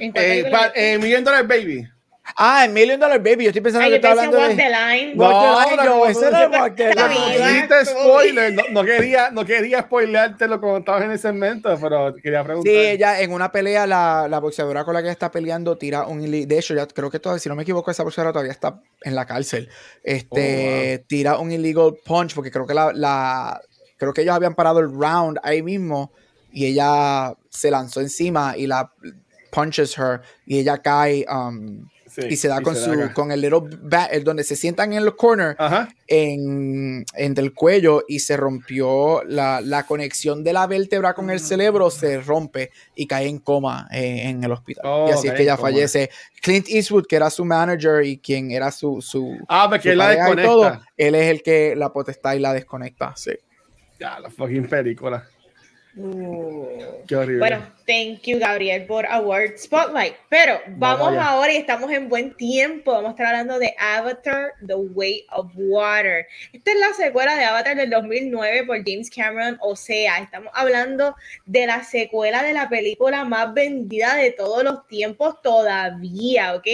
¿En eh, eh, Million Dollar Baby. Ah, en Million Dollar Baby. Yo estoy pensando que está hablando de. The line. No, no, no, ese era Walk the Line. spoiler. No, no, quería, no quería spoilearte lo que estabas en ese segmento, pero quería preguntar. Sí, ella en una pelea, la, la boxeadora con la que está peleando tira un De hecho, ya creo que todavía, si no me equivoco, esa boxeadora todavía está en la cárcel. Este, oh, tira un illegal punch, porque creo que la, la. Creo que ellos habían parado el round ahí mismo y ella se lanzó encima y la punches her y ella cae. Um, y se da con su con el little bat, el donde se sientan en los corners en, en, del cuello y se rompió la, la, conexión de la vértebra con el cerebro se rompe y cae en coma en el hospital. Y así es que ella fallece Clint Eastwood que era su manager y quien era su su ah porque la desconecta. él es el que la potestad y la desconecta sí. Ya la fucking película Uh. Bueno, thank you, Gabriel, por Award Spotlight. Pero vamos, ahora y estamos en buen tiempo. Vamos a estar hablando de Avatar, The Way of Water. Esta es la secuela de Avatar del 2009 por James Cameron. O sea, estamos hablando de la secuela de la película más vendida de todos los tiempos todavía, ¿ok?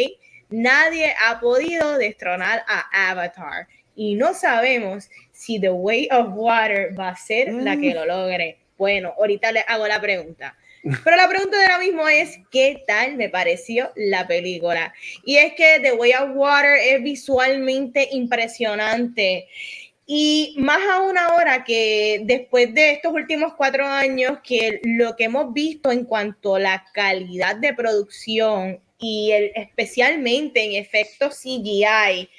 Nadie ha podido destronar a Avatar. Y no sabemos si The Way of Water va a ser la que mm. lo logre. Bueno, ahorita le hago la pregunta. Pero la pregunta de ahora mismo es, ¿qué tal me pareció la película? Y es que The Way of Water es visualmente impresionante. Y más aún ahora que después de estos últimos cuatro años, que lo que hemos visto en cuanto a la calidad de producción y el, especialmente en efectos CGI,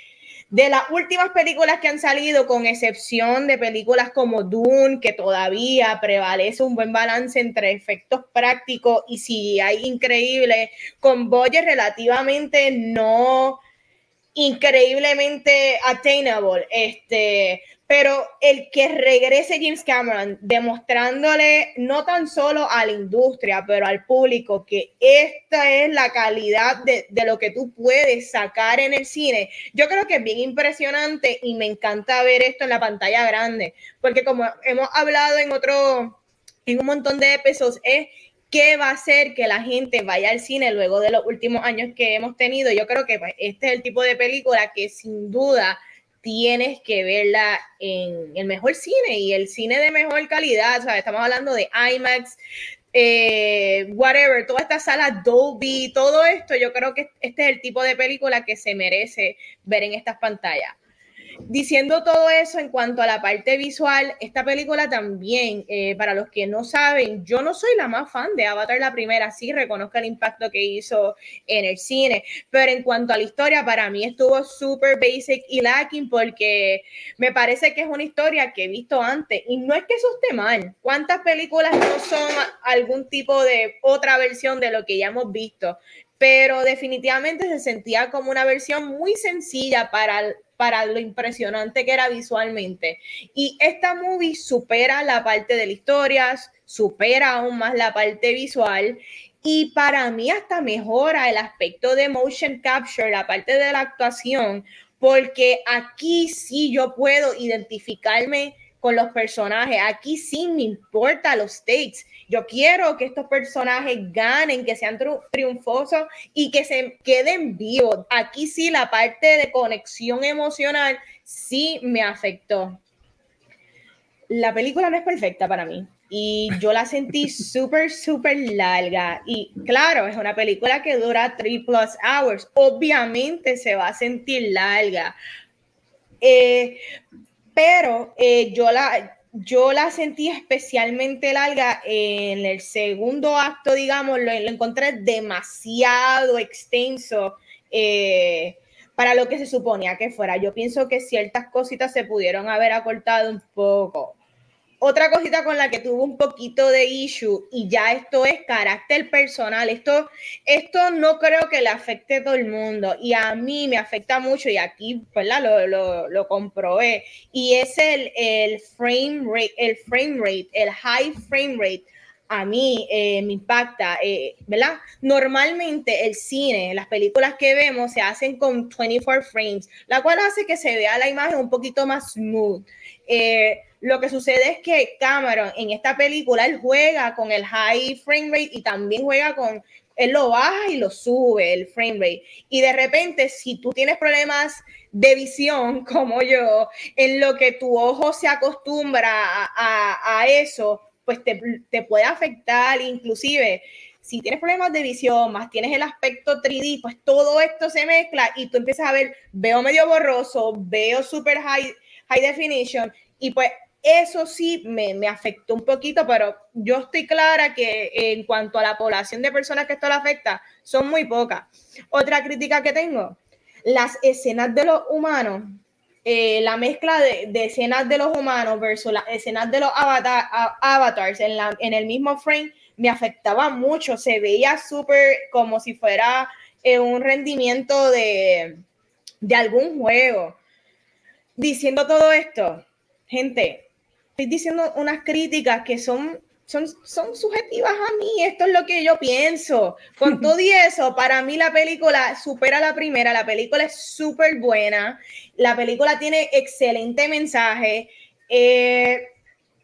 de las últimas películas que han salido, con excepción de películas como Dune, que todavía prevalece un buen balance entre efectos prácticos y si hay increíble, con Boyer relativamente no increíblemente attainable. Este, pero el que regrese James Cameron demostrándole no tan solo a la industria, pero al público que esta es la calidad de, de, lo que tú puedes sacar en el cine, yo creo que es bien impresionante y me encanta ver esto en la pantalla grande, porque como hemos hablado en otro, en un montón de episodios, es qué va a hacer que la gente vaya al cine luego de los últimos años que hemos tenido. Yo creo que pues, este es el tipo de película que sin duda tienes que verla en el mejor cine y el cine de mejor calidad. O sea, estamos hablando de IMAX, eh, whatever, toda esta sala Dolby, todo esto. Yo creo que este es el tipo de película que se merece ver en estas pantallas. Diciendo todo eso en cuanto a la parte visual, esta película también, eh, para los que no saben, yo no soy la más fan de Avatar la primera, sí reconozco el impacto que hizo en el cine, pero en cuanto a la historia, para mí estuvo súper basic y lacking porque me parece que es una historia que he visto antes y no es que eso esté mal. ¿Cuántas películas no son algún tipo de otra versión de lo que ya hemos visto? Pero definitivamente se sentía como una versión muy sencilla para para lo impresionante que era visualmente. Y esta movie supera la parte de la historia, supera aún más la parte visual y para mí hasta mejora el aspecto de motion capture, la parte de la actuación, porque aquí sí yo puedo identificarme con los personajes. Aquí sí me importa los stakes. Yo quiero que estos personajes ganen, que sean triunfosos y que se queden vivos. Aquí sí la parte de conexión emocional sí me afectó. La película no es perfecta para mí y yo la sentí [LAUGHS] súper, súper larga. Y claro, es una película que dura 3 plus hours. Obviamente se va a sentir larga. Eh, pero eh, yo, la, yo la sentí especialmente larga en el segundo acto, digamos, lo, encontré demasiado extenso. Eh, para lo que se suponía que fuera. Yo pienso que ciertas cositas se pudieron haber acortado un poco. Otra cosita con la que tuvo un poquito de issue, y ya esto es carácter personal, esto, esto no creo que le afecte a todo el mundo, y a mí me afecta mucho, y aquí ¿verdad? Lo, lo, comprobé, y es el, el, frame rate, el frame rate, el high frame rate a mí eh, me impacta, eh, ¿verdad? Normalmente el cine, las películas que vemos se hacen con 24 frames, la cual hace que se vea la imagen un poquito más smooth. Eh, lo que sucede es que Cameron en esta película él juega con el high frame rate y también juega con él lo baja y lo sube el frame rate. Y de repente, si tú tienes problemas de visión [LAUGHS] como yo, en lo que tu ojo se acostumbra a, a eso, pues te, te puede afectar, inclusive si tienes problemas de visión, más tienes el aspecto 3D, pues todo esto se mezcla y tú empiezas a ver, veo medio borroso, veo super high, high definition y pues eso sí me, me, afectó un poquito, pero yo estoy clara que en cuanto a la población de personas que esto le afecta, son muy pocas. Otra crítica que tengo, las escenas de los humanos eh, la mezcla de, escenas de los humanos versus las escenas de los avatars en, la, en el mismo frame me afectaba mucho. Se veía súper como si fuera eh, un rendimiento de, de algún juego. Diciendo todo esto, gente, estoy diciendo unas críticas que son son, subjetivas a mí, esto es lo que yo pienso. Con [LAUGHS] todo y eso, para mí la película supera la primera, la película es súper buena, la película tiene excelente mensaje, eh,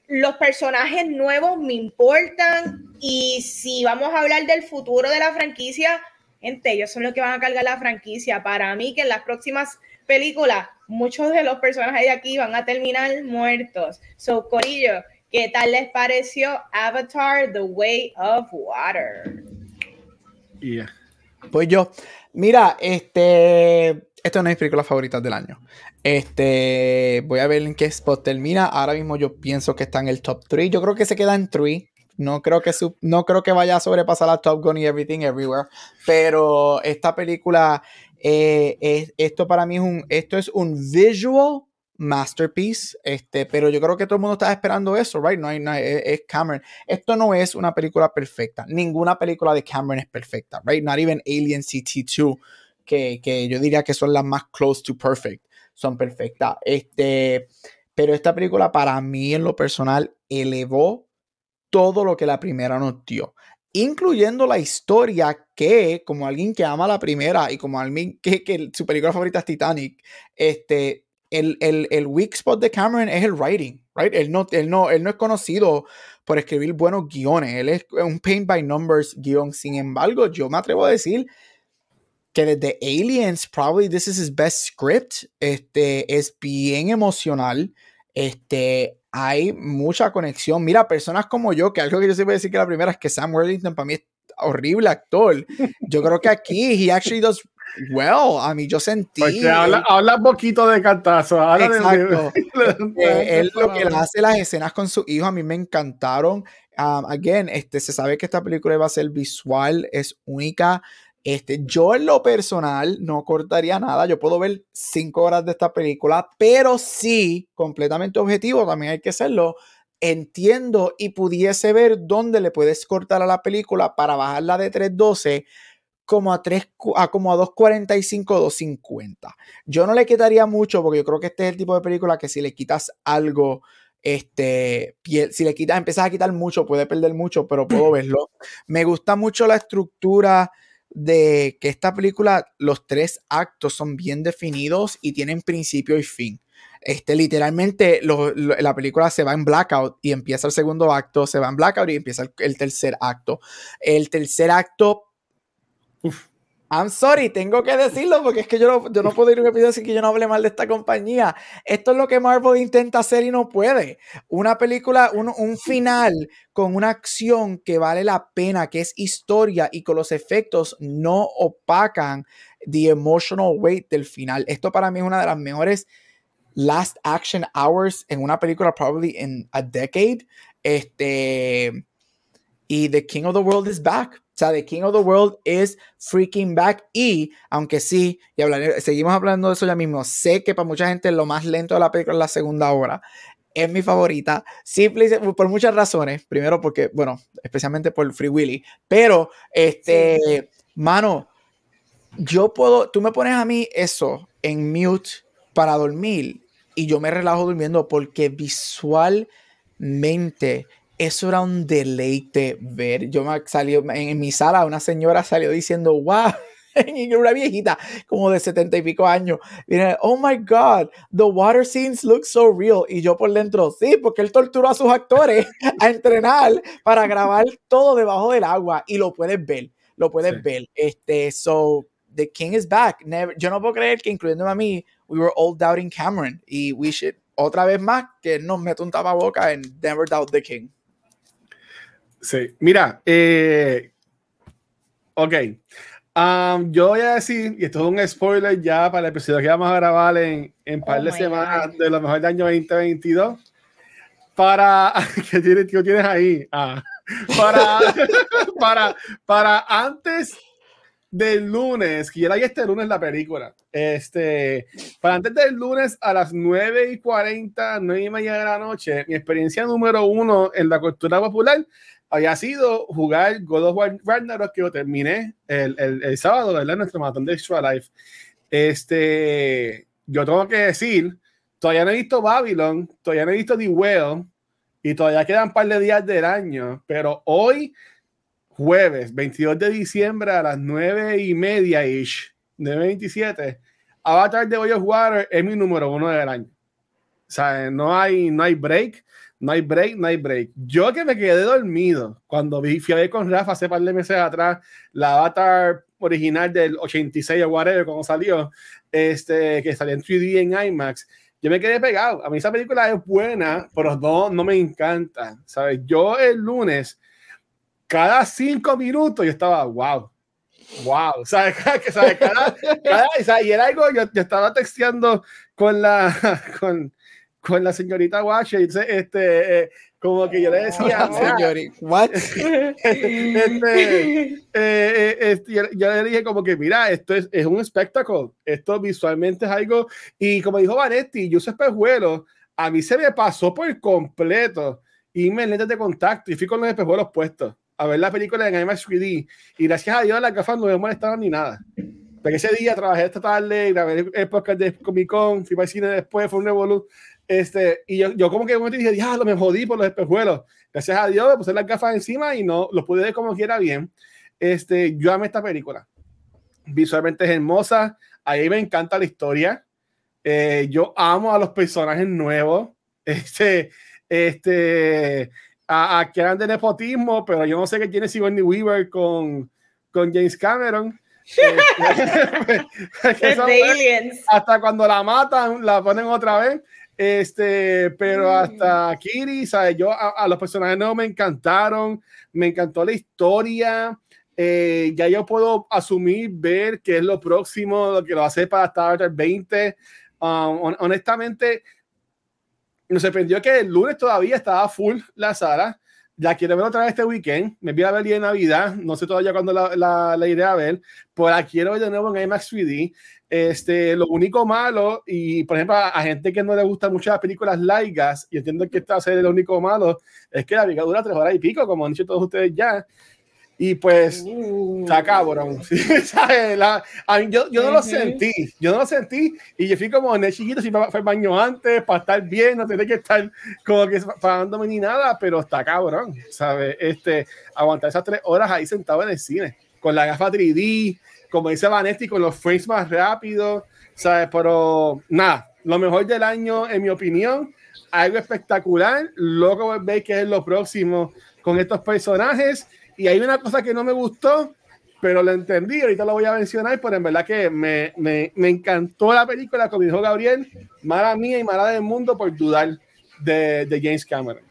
los personajes nuevos me importan y si vamos a hablar del futuro de la franquicia, gente, ellos son los que van a cargar la franquicia. Para mí que en las próximas películas, muchos de los personajes de aquí van a terminar muertos. So, Corillo, ¿Qué tal les pareció Avatar The Way of Water? Pues yo, mira, este, esta es una de mis películas favoritas del año. Este, voy a ver en qué spot termina. Ahora mismo yo pienso que está en el top 3. Yo creo que se queda en 3. No creo que, no creo que vaya a sobrepasar a Top Gun y Everything Everywhere. Pero esta película, eh, esto para mí es un, esto es un visual masterpiece, este, pero yo creo que todo el mundo está esperando eso, right? No hay, no es, Cameron. Esto no es una película perfecta. Ninguna película de Cameron es perfecta, right? Not even Alien CT2, que, que yo diría que son las más close to perfect, son perfectas. Este, pero esta película para mí en lo personal elevó todo lo que la primera nos dio incluyendo la historia que, como alguien que ama la primera y como alguien que, que su película favorita es Titanic, este, el, el, el, weak spot de Cameron es el writing, right? Él no, él, no, él no es conocido por escribir buenos guiones, él es un paint by numbers guion. Sin embargo, yo me atrevo a decir que desde Aliens, probably this is his best script, este, es bien emocional, este, hay mucha conexión. Mira, personas como yo, que algo que yo siempre decir que la primera es que Sam Worthington para mí es horrible actor. Yo creo que aquí he actually does well. A mí yo sentí. habla, habla, poquito de cantazo. Exacto. [LAUGHS] Este, él lo que hace las escenas con su hijo a mí me encantaron. Um, again, este, se sabe que esta película va a ser visual, es única. Este, yo en lo personal no cortaría nada. Yo puedo ver cinco horas de esta película, pero sí, completamente objetivo, también hay que serlo entiendo y pudiese ver dónde le puedes cortar a la película para bajarla de 312 como a 3 a como a 245 250. Yo no le quitaría mucho porque yo creo que este es el tipo de película que si le quitas algo este si le quitas empiezas a quitar mucho puede perder mucho, pero puedo [CLEARS THROAT] verlo. Me gusta mucho la estructura de que esta película los tres actos son bien definidos y tienen principio y fin. Este, literalmente la película se va en blackout y empieza el segundo acto, se va en blackout y empieza el, tercer acto. El tercer acto... I'm sorry, tengo que decirlo porque es que yo no, yo no puedo ir a un episodio sin que yo no hable mal de esta compañía. Esto es lo que Marvel intenta hacer y no puede. Una película, un, un final con una acción que vale la pena, que es historia y con los efectos no opacan the emotional weight del final. Esto para mí es una de las mejores last action hours en una película probably in a decade. Este, y The King of the World is back. O sea, The King of the World is freaking back. Y aunque sí, y hablaré, seguimos hablando de eso ya mismo, sé que para mucha gente lo más lento de la película es la segunda hora. Es mi favorita, simple por muchas razones. Primero, porque, bueno, especialmente por Free Willy. Pero, este, mano, yo puedo, tú me pones a mí eso en mute para dormir y yo me relajo durmiendo porque visualmente eso era un deleite ver. Yo me salió en, mi sala, una señora salió diciendo, wow, [LAUGHS] una viejita como de setenta y pico años. Viene, oh my God, the water scenes look so real. Y yo por dentro, sí, porque él torturó a sus actores [LAUGHS] a entrenar para grabar todo debajo del agua y lo puedes ver, lo puedes ver. Este, so, the king is back. Never, yo no puedo creer que incluyéndome a mí, we were all doubting Cameron y we should, otra vez más, que nos mete un tapaboca en Never Doubt the King. Sí, mira, eh, ok. Um, yo voy a decir, y esto es un spoiler ya para el episodio que vamos a grabar en un par oh de semanas de lo mejor del año 2022. Para, [LAUGHS] ¿qué tienes, qué tienes ahí? Ah, para, [LAUGHS] para, para antes del lunes, que ya la este lunes la película. Este, para antes del lunes a las 9 y 40, 9 y media de la noche, mi experiencia número uno en la cultura popular había sido jugar God of War Ragnarok que lo terminé el, el, el sábado, ¿verdad? Nuestro maratón de Extra Life. Este, yo tengo que decir, todavía no he visto Babylon, todavía no he visto The Whale y todavía quedan un par de días del año, pero hoy jueves 22 de diciembre a las 9 y media ish, de 27, Avatar de of Water es mi número uno del año. O sea, no hay, no hay break, no hay break, no hay break. Yo que me quedé dormido cuando vi, fui a ver con Rafa hace par de meses atrás la Avatar original del 86 o whatever, cuando salió, este, que salió en 3D en IMAX. Yo me quedé pegado. A mí esa película es buena, pero no, no me encanta. ¿Sabes? Yo el lunes cada cinco minutos yo estaba, wow, wow, ¿sabes? [LAUGHS] ¿sabes? Cada, cada, y era algo, yo, yo, estaba texteando con la, [LAUGHS] con, con la señorita Wash, y este, eh, como que yo le decía, [LAUGHS] señorita, what? [LAUGHS] este, eh, eh, este, yo, yo, le dije como que, mira, esto es, es un espectáculo, esto visualmente es algo, y como dijo Vanetti, yo soy espejuelo, a mí se me pasó por completo y me lentes de contacto y fui con los espejuelos puestos a ver la película en IMAX 3D y gracias a Dios las gafas no me molestaron ni nada. Porque ese día trabajé esta tarde, grabé el podcast de Comic Con, fui para el cine después, fue un revolú. Este, y yo, yo como que un momento dije, lo me jodí por los espejuelos. Gracias a Dios me puse las gafas encima y no los pude ver como quiera bien. Este, yo amé esta película. Visualmente es hermosa. Ahí me encanta la historia. Eh, yo amo a los personajes nuevos. [LAUGHS] Este, este, a, a que eran de nepotismo, pero yo no sé qué tiene Sigourney Weaver con, con James Cameron. [LAUGHS] [LAUGHS] Este, hasta cuando la matan, la ponen otra vez. Este, pero mm. hasta Kiri, ¿sabes? Yo a, los personajes no me encantaron, me encantó la historia. Eh, ya yo puedo asumir, ver qué es lo próximo, lo que lo hace para Star 20. Um, honestamente, me sorprendió que el lunes todavía estaba full la sala. Ya quiero ver otra vez este weekend. Me voy a ver de Navidad. No sé todavía cuándo la, la, la, iré a ver. Pero la quiero ver de nuevo en IMAX 3D. Este, lo único malo, y por ejemplo, a, gente que no le gustan mucho las películas largas, y entiendo que esto va a ser lo único malo, es que la película dura tres horas y pico, como han dicho todos ustedes ya. Y pues, uh. está cabrón. [LAUGHS] La, yo, yo no lo sentí, yo no lo sentí. Y yo fui como en el chiquito, si fue el baño antes, para estar bien, no tener que estar como que pagándome ni nada, pero está cabrón, ¿sabes? Este, aguantar esas tres horas ahí sentado en el cine, con la gafa 3D, como dice Vanetti, con los frames más rápidos, ¿sabes? Pero nada, lo mejor del año, en mi opinión, algo espectacular. Luego veis que es lo próximo con estos personajes y hay una cosa que no me gustó, pero lo entendí, ahorita lo voy a mencionar, pero en verdad que me, me, me encantó la película, como dijo Gabriel, mala mía y mala del mundo por dudar de, de James Cameron.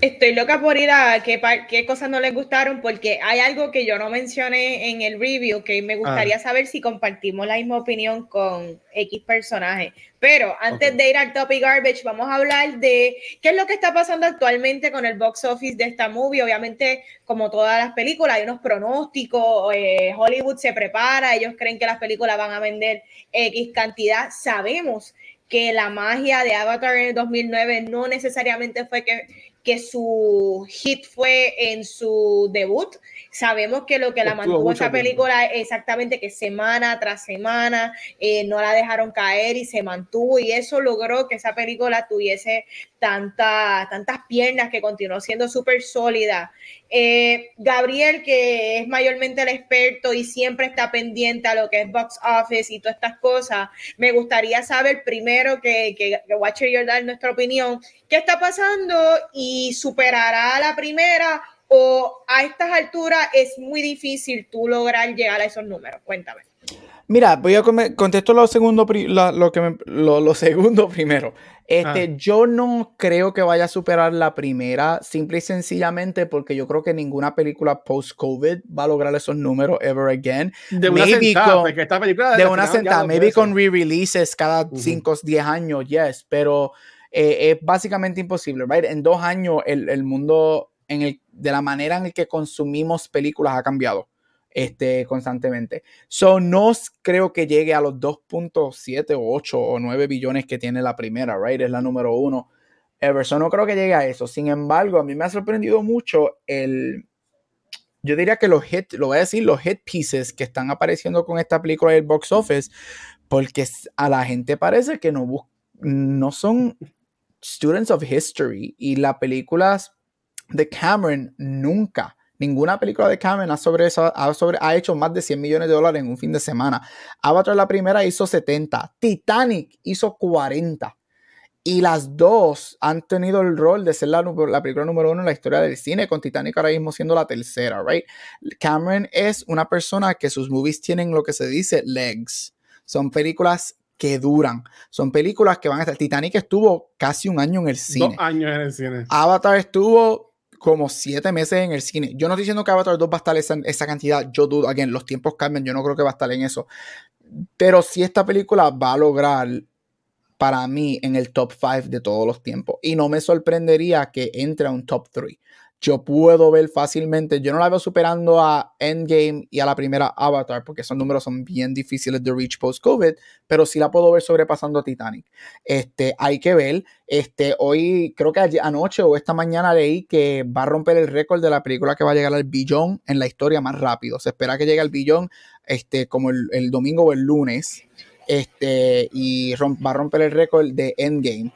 Estoy loca por ir a qué, qué cosas no les gustaron, porque hay algo que yo no mencioné en el review que me gustaría ah. saber si compartimos la misma opinión con X personaje. Pero antes de ir al topic garbage, vamos a hablar de qué es lo que está pasando actualmente con el box office de esta movie. Obviamente, como todas las películas, hay unos pronósticos. Eh, Hollywood se prepara, ellos creen que las películas van a vender X cantidad. Sabemos que la magia de Avatar en el 2009 no necesariamente fue que que su hit fue en su debut. Sabemos que lo que la mantuvo esa película exactamente que semana tras semana eh, no la dejaron caer y se mantuvo y eso logró que esa película tuviese tantas piernas que continuó siendo súper sólida. Eh, Gabriel, que es mayormente el experto y siempre está pendiente a lo que es box office y todas estas cosas, me gustaría saber primero que, que, que Watcher Jordan, nuestra opinión, qué está pasando y superará a la primera o a estas alturas es muy difícil tú lograr llegar a esos números. Cuéntame. Mira, voy a contestar lo segundo, lo, que lo, segundo [LAUGHS] primero. Este, ah. Yo no creo que vaya a superar la primera, simple y sencillamente porque yo creo que ninguna película post-COVID va a lograr esos números ever again. De una sentada, porque esta película de, una sentada, maybe con re-releases cada 5 o 10 años, yes, pero eh, es básicamente imposible, right? En dos años el, el mundo en el, de la manera en la que consumimos películas ha cambiado este, constantemente. So, no creo que llegue a los 2.7 o 8 o 9 billones que tiene la primera, right? Es la número uno. Everson no creo que llegue a eso. Sin embargo, a mí me ha sorprendido mucho el. Yo diría que los hit, lo voy a decir, los hit pieces que están apareciendo con esta película del box office, porque a la gente parece que no, no son students of history y las películas de Cameron nunca Ninguna película de Cameron ha, sobre ha, sobre, ha hecho más de 100 millones de dólares en un fin de semana. Avatar la primera hizo 70. Titanic hizo 40. Y las dos han tenido el rol de ser la, la, película número uno en la historia del cine, con Titanic ahora mismo siendo la tercera, right? Cameron es una persona que sus movies tienen lo que se dice legs. Son películas que duran. Son películas que van a estar. Titanic estuvo casi un año en el cine. Dos años en el cine. Avatar estuvo como siete meses en el cine. Yo no estoy diciendo que Avatar 2 va a estar esa, cantidad, yo dudo, again, los tiempos cambian, yo no creo que va a estar en eso. Pero si esta película va a lograr para mí en el top 5 de todos los tiempos. Y no me sorprendería que entre a un top 3 yo puedo ver fácilmente, yo no la veo superando a Endgame y a la primera Avatar, porque esos números son bien difíciles de reach post-COVID, pero sí la puedo ver sobrepasando a Titanic. Este, hay que ver, este, hoy creo que anoche o esta mañana leí que va a romper el récord de la película que va a llegar al billón en la historia más rápido. Se espera que llegue al billón este, como el, el domingo o el lunes, este, y va a romper el récord de Endgame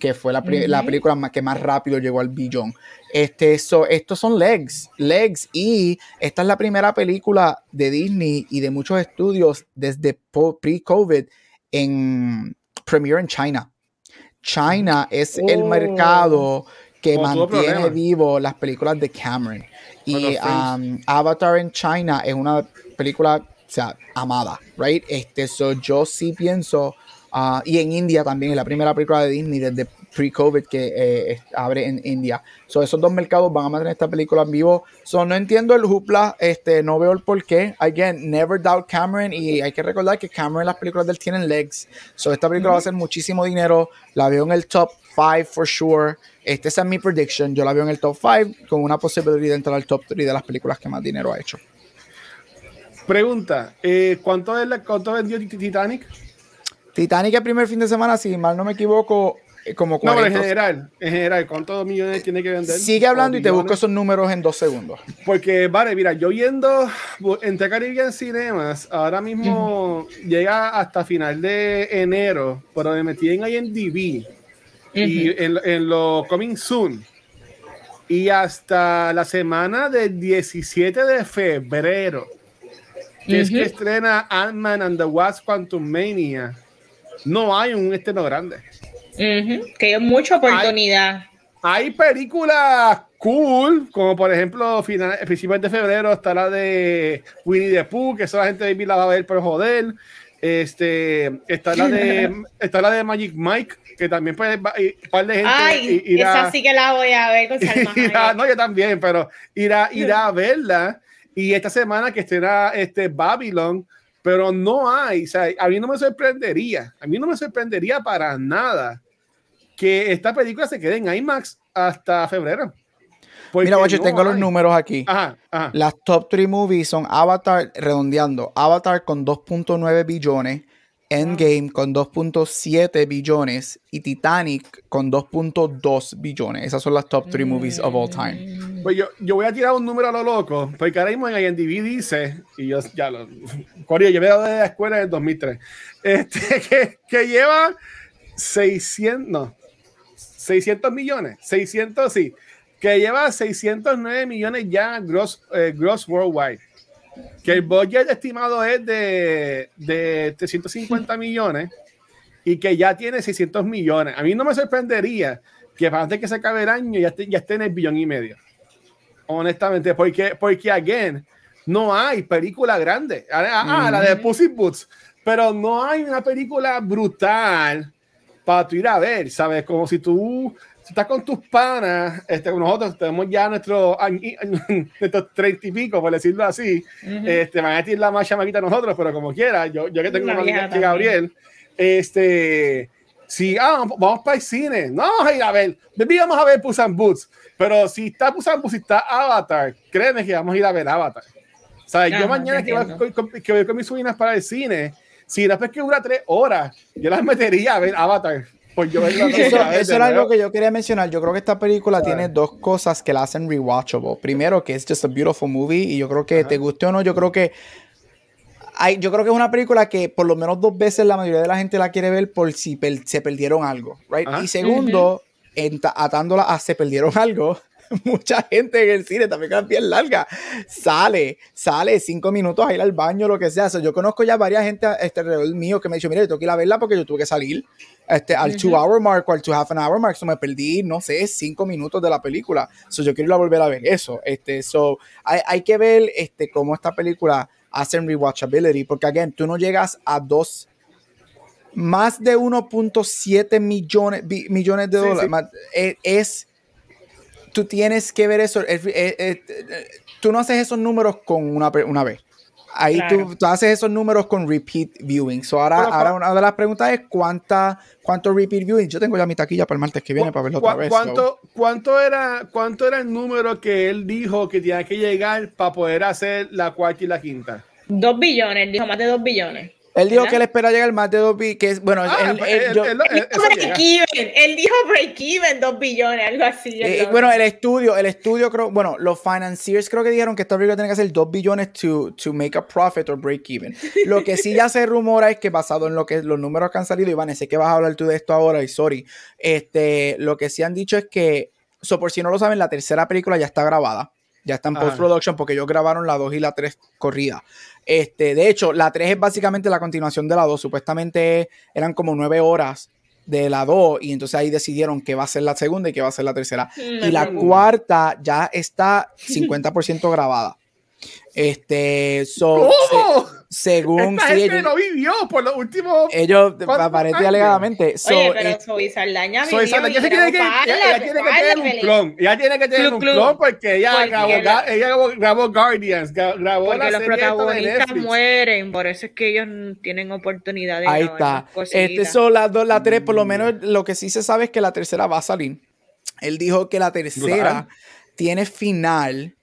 que fue la, la película que más rápido llegó al billón. Este, estos son legs, legs, y esta es la primera película de Disney y de muchos estudios desde pre-COVID en premiere en China. China es el oh. mercado que mantiene vivo las películas de Cameron. Y um, Avatar en China es una película, o sea, amada, right? Este, so yo sí pienso Ah, y en India también, es la primera película de Disney desde pre-COVID que eh, abre en India. So, esos dos mercados van a mantener esta película en vivo. So, no entiendo el hoopla, este, no veo el por qué. Again, never doubt Cameron. Y hay que recordar que Cameron las películas de él tienen legs. So, esta película va a hacer muchísimo dinero. La veo en el top 5 for sure. Este, esa es mi prediction. Yo la veo en el top 5 con una posibilidad de entrar al top 3 de las películas que más dinero ha hecho. Pregunta, eh, ¿cuánto, es la, ¿cuánto vendió Titanic? Titanic el primer fin de semana, si mal no me equivoco, eh, como 40. No, en general, en general, ¿cuántos millones tiene que vender? Sigue hablando y te busco esos números en dos segundos. Porque, vale, mira, yo viendo entre Caribbean Cinemas, ahora mismo llega hasta final de enero, pero me metí en IMDb y en, en lo Coming Soon. Y hasta la semana del 17 de febrero, que es que estrena Ant-Man and the Wasp Quantum Mania no hay un estreno grande. Que hay mucha oportunidad. Hay, películas cool, como por ejemplo, final, principios de febrero está la de Winnie the Pooh, que esa la gente de la va a ver por joder. Este, está la de, [LAUGHS] está la de Magic Mike, que también puede un par de gente Ay, esa sí que la voy a ver con [LAUGHS] Salma No, yo también, pero irá, irá a [LAUGHS] verla. Y esta semana que estará este Babylon, pero no hay, o sea, a mí no me sorprendería, a mí no me sorprendería para nada que esta película se quede en IMAX hasta febrero. Mira, yo tengo los números aquí. Las top 3 movies son Avatar, redondeando, Avatar con 2.9 billones, Endgame con 2.7 billones y Titanic con 2.2 billones. Esas son las top 3 movies of all time. Pues yo, yo, voy a tirar un número a lo loco, porque ahora mismo en IMDb dice, y yo ya lo. Corio, yo veo de la escuela en el 2003, este, [LAUGHS] que, que lleva 600, no, 600 millones, 600, sí, que lleva 609 millones ya gross, eh, gross worldwide. Que el budget estimado es de, de 350 millones y que ya tiene 600 millones. A mí no me sorprendería que antes que se acabe el año ya esté, ya esté en el billón y medio. Honestamente, porque, porque, again, no hay película grande. Ah, ah la de Pussy Boots. Pero no hay una película brutal para tu ir a ver, ¿sabes? Como si tú estás con tus panas, este, nosotros tenemos ya nuestros [LAUGHS] treinta y pico, por decirlo así, este, van a decir la más chamaquita nosotros, pero como quiera, yo, yo que tengo una amiga Gabriel, este, si ah, vamos para el cine, no vamos a ir a ver, vamos a ver Puss Boots, pero si está Puss Boots y está Avatar, créeme que vamos a ir a ver Avatar. O sea, yo mañana que voy, con, que voy con mis sobrinas para el cine, si después que dura tres horas, yo las metería a ver Avatar. Pues yo [LAUGHS] eso, eso era algo que yo quería mencionar. Yo creo que esta película tiene dos cosas que la hacen rewatchable. Primero, que es just a beautiful movie. Y yo creo que te guste o no, yo creo que hay, yo creo que es una película que por lo menos dos veces la mayoría de la gente la quiere ver por si se perdieron algo, right? Y segundo, atándola a se perdieron algo, [LAUGHS] mucha gente en el cine, también quedan bien larga, sale, sale cinco minutos a ir al baño, lo que sea. yo conozco ya varias gente este, alrededor mío que me ha dicho, mira, yo tengo que ir a verla porque yo tuve que salir este, al two hour mark o al two half an hour mark, so me perdí, no sé, cinco minutos de la película. So, yo quiero ir a volver a ver eso. Este, so, hay, hay que ver este, cómo esta película hace rewatchability, porque, again, tú no llegas a dos más de 1.7 millones, millones de dólares. E, es, tú tienes que ver eso. tú no haces esos números con una, una vez. Ahí tú, haces esos números con repeat viewing. So ahora, ahora una de las preguntas es cuánta, cuánto repeat viewing. Yo tengo ya mi taquilla para el martes que viene para verlo otra vez. ¿cuánto, ¿cuánto, era, ¿Cuánto era el número que él dijo que tenía que llegar para poder hacer la cuarta y la quinta? Dos billones, dijo más de dos billones. Él dijo que él espera llegar más de 2 billones, que es, bueno, ah, él, pues, él, él, él, dijo break even, 2 billones, algo así. Eh, bueno, el estudio, el estudio creo, bueno, los financiers creo que dijeron que esta película tiene que hacer 2 billones to, to make a profit or break even. Lo que sí ya se rumora es que basado en lo que los números que han salido, Iván, sé que vas a hablar tú de esto ahora y sorry, este, lo que sí han dicho es que, so, por si no lo saben, la tercera película ya está grabada. Ya está en post-production porque ellos grabaron la 2 y la 3 corrida. Este, de hecho, la 3 es básicamente la continuación de la 2. Supuestamente eran como 9 horas de la 2 y entonces ahí decidieron que va a ser la segunda y que va a ser la tercera. Mm, y la cuarta ya está 50% grabada. Este, so, [LAUGHS] ¡Oh! Según Esta gente ellos, no vivió por los últimos ellos aparentemente alegadamente so, Oye, pero eh, Zoe Saldaña vivió Saldaña tiene que, ella, tiene que tener un clon ella tiene que tener un clon porque ella grabó, ella grabó Guardians grabó porque la los protagonistas mueren por eso es que ellos tienen oportunidad de ahí está. este son las dos la tres por lo menos lo que sí se sabe es que la tercera va a salir. Él dijo que la tercera tiene final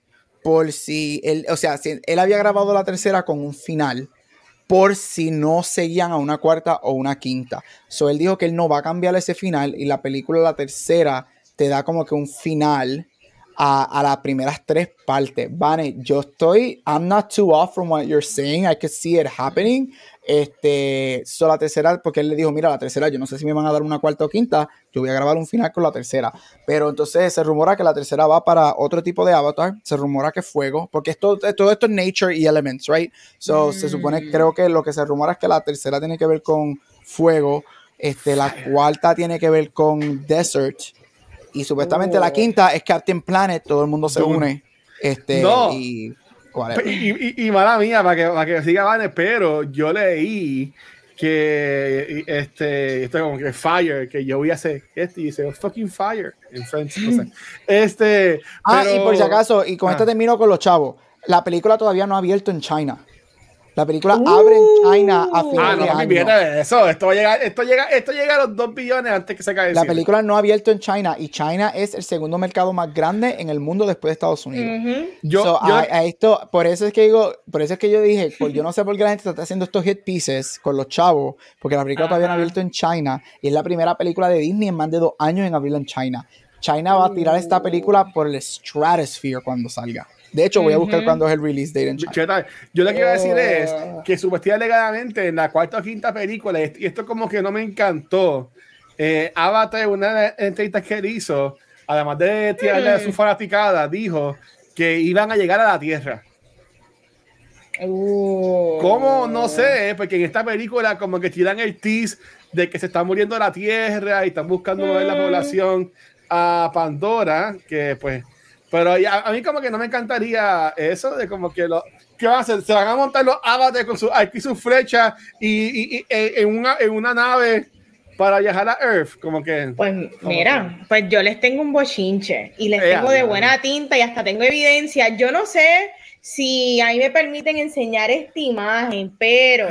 por si él, o sea, él había grabado la tercera con un final por si no seguían a una cuarta o una quinta. So él dijo que él no va a cambiar ese final y la película, la tercera, te da como que un final a, a las primeras tres partes. Vane, yo estoy, I'm not too off from what you're saying, I can see it happening. Este, so la tercera, porque él le dijo, mira, la tercera, yo no sé si me van a dar una cuarta o quinta, yo voy a grabar un final con la tercera. Pero entonces se rumora que la tercera va para otro tipo de avatar, se rumora que fuego, porque esto, todo esto es nature y elements, right? So se supone, mm. creo que lo que se rumora es que la tercera tiene que ver con fuego, este, la cuarta tiene que ver con desert, y supuestamente la oh. quinta es Captain Planet, todo el mundo se une. Este, y Y, y, mala mía, para que, para que siga Vanes, pero yo leí que este, esto como que fire, que yo voy a hacer este y dice fucking fire en francés. [LAUGHS] este, ah, y por si acaso, y con esto ah. termino con los chavos. La película todavía no ha abierto en China. La película abre en China a uh. finales ah, no, de año. Viene eso. Esto, llega, esto, llega, esto llega a los 2 billones antes que se caiga. La película no ha abierto en China y China es el segundo mercado más grande en el mundo después de Estados Unidos. yo, a, esto, por eso es que digo, por eso es que yo dije, pues yo no sé por qué la gente está haciendo estos hit pieces con los chavos, porque la película todavía no ha abierto en China y es la primera película de Disney en más de dos años en abrirla en China. China va a tirar esta película por el Stratosphere cuando salga. De hecho, voy a buscar cuando es el release date en China. Yo lo que iba a decir es oh. que supuestamente alegadamente en la cuarta o quinta película, y esto como que no me encantó, eh, Avatar, una entrevista que él hizo, además de tirarle a su mm. fanaticada, dijo que iban a llegar a la Tierra. Oh. ¿Cómo? No sé, porque en esta película como que tiran el tease de que se está muriendo la Tierra y están buscando mover la mm. población a Pandora, que pues pero a, mí como que no me encantaría eso de como que lo... ¿Qué van a hacer? Se van a montar los avatares con su, aquí su flecha y, y, en, una, en una nave para viajar a Earth, como que... Pues mira, pues yo les tengo un bochinche y les tengo de buena tinta y hasta tengo evidencia. Yo no sé si ahí me permiten enseñar esta imagen, pero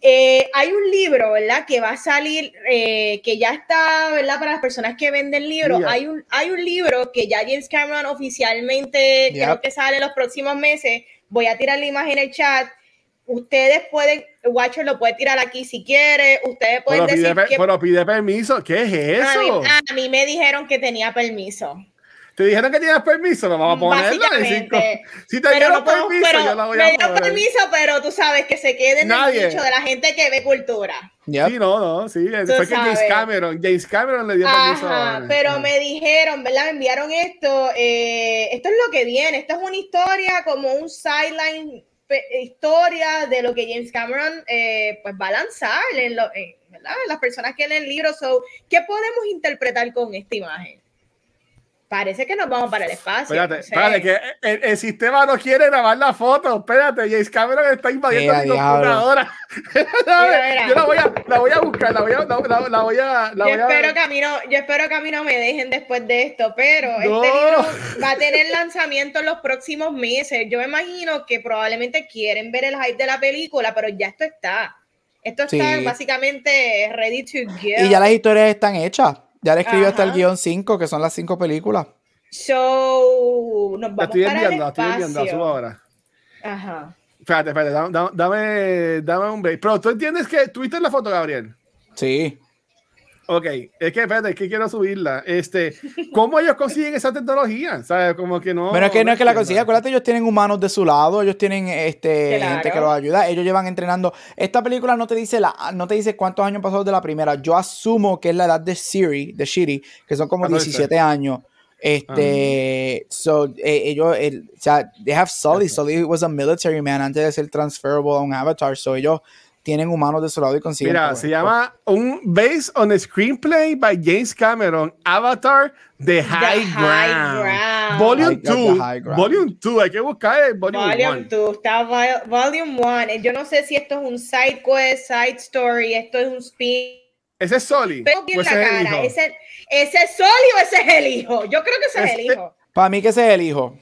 eh, hay un libro, ¿verdad? Que va a salir, eh, que ya está, ¿verdad? Para las personas que venden libros, hay, un, hay un libro que ya James Cameron oficialmente creo que sale en los próximos meses. Voy a tirar la imagen en el chat. Ustedes pueden, Watcher lo puede tirar aquí si quiere. Ustedes pueden decir. pero pide permiso. ¿Qué es eso? a mí me dijeron que tenía permiso. Te dijeron que tienes permiso, vamos a ponerlo. Si te dieron permiso, pero, yo la voy a Me dieron permiso, pero tú sabes que se quede en el nicho de la gente que ve cultura. Sí, no, no, sí. Fue que James Cameron, James Cameron le dio permiso. Ajá, pero me dijeron, ¿verdad? Me enviaron esto. Eh, esto es lo que viene. Esto es una historia como un sideline historia de lo que James Cameron eh, pues va a lanzar en, lo, ¿verdad? las personas que en el libro. So, ¿Qué podemos interpretar con esta imagen? Parece que nos vamos para el espacio. Espérate, espérate, que el, sistema no quiere grabar la foto. Espérate, James Cameron está invadiendo mi computadora. [LAUGHS] Yo la voy, a, la voy a buscar, la voy a. La, la voy a yo, espero que a mí no, yo espero que a mí no me dejen después de esto, pero este libro [LAUGHS] va a tener lanzamiento en los próximos meses. Yo me imagino que probablemente quieren ver el hype de la película, pero ya esto está. Esto está básicamente ready to go. Y ya las historias están hechas. Ya le escribió hasta el guion 5, que son las 5 películas. So, nos vamos estoy para enviando, el estoy enviando, subo ahora. Ajá. Espérate, espérate, dame, dame, dame un break. Pero tú entiendes que tuviste la foto, Gabriel. Sí. Ok, es que espérate, es que quiero subirla. Este, ¿cómo ellos consiguen esa tecnología? ¿Sabes? Como que no. Pero es que no es que la consigan. Acuérdate, ellos tienen humanos de su lado, ellos tienen este gente que los ayuda, ellos llevan entrenando. Esta película no te dice la, no te dice cuántos años pasados de la primera. Yo asumo que es la edad de Siri, de Shiri, que son como 17 años. Este, so, eh, ellos, el, o sea, they have Sully. Sully was a military man antes de ser transferable a un avatar. So, ellos tienen humanos de su lado y consiguen. Mira, se llama un Based on a Screenplay by James Cameron, Avatar The High, Ground. Volume 2. Volume 2, hay que buscar el Volume 2. Está Volume 1. Yo no sé si esto es un side quest, side story, esto es un spin. Ese es Soli. La cara. ¿Ese, ¿Ese es Soli o ese es el hijo? Yo creo que ese es el hijo. Para mí que ese es el hijo.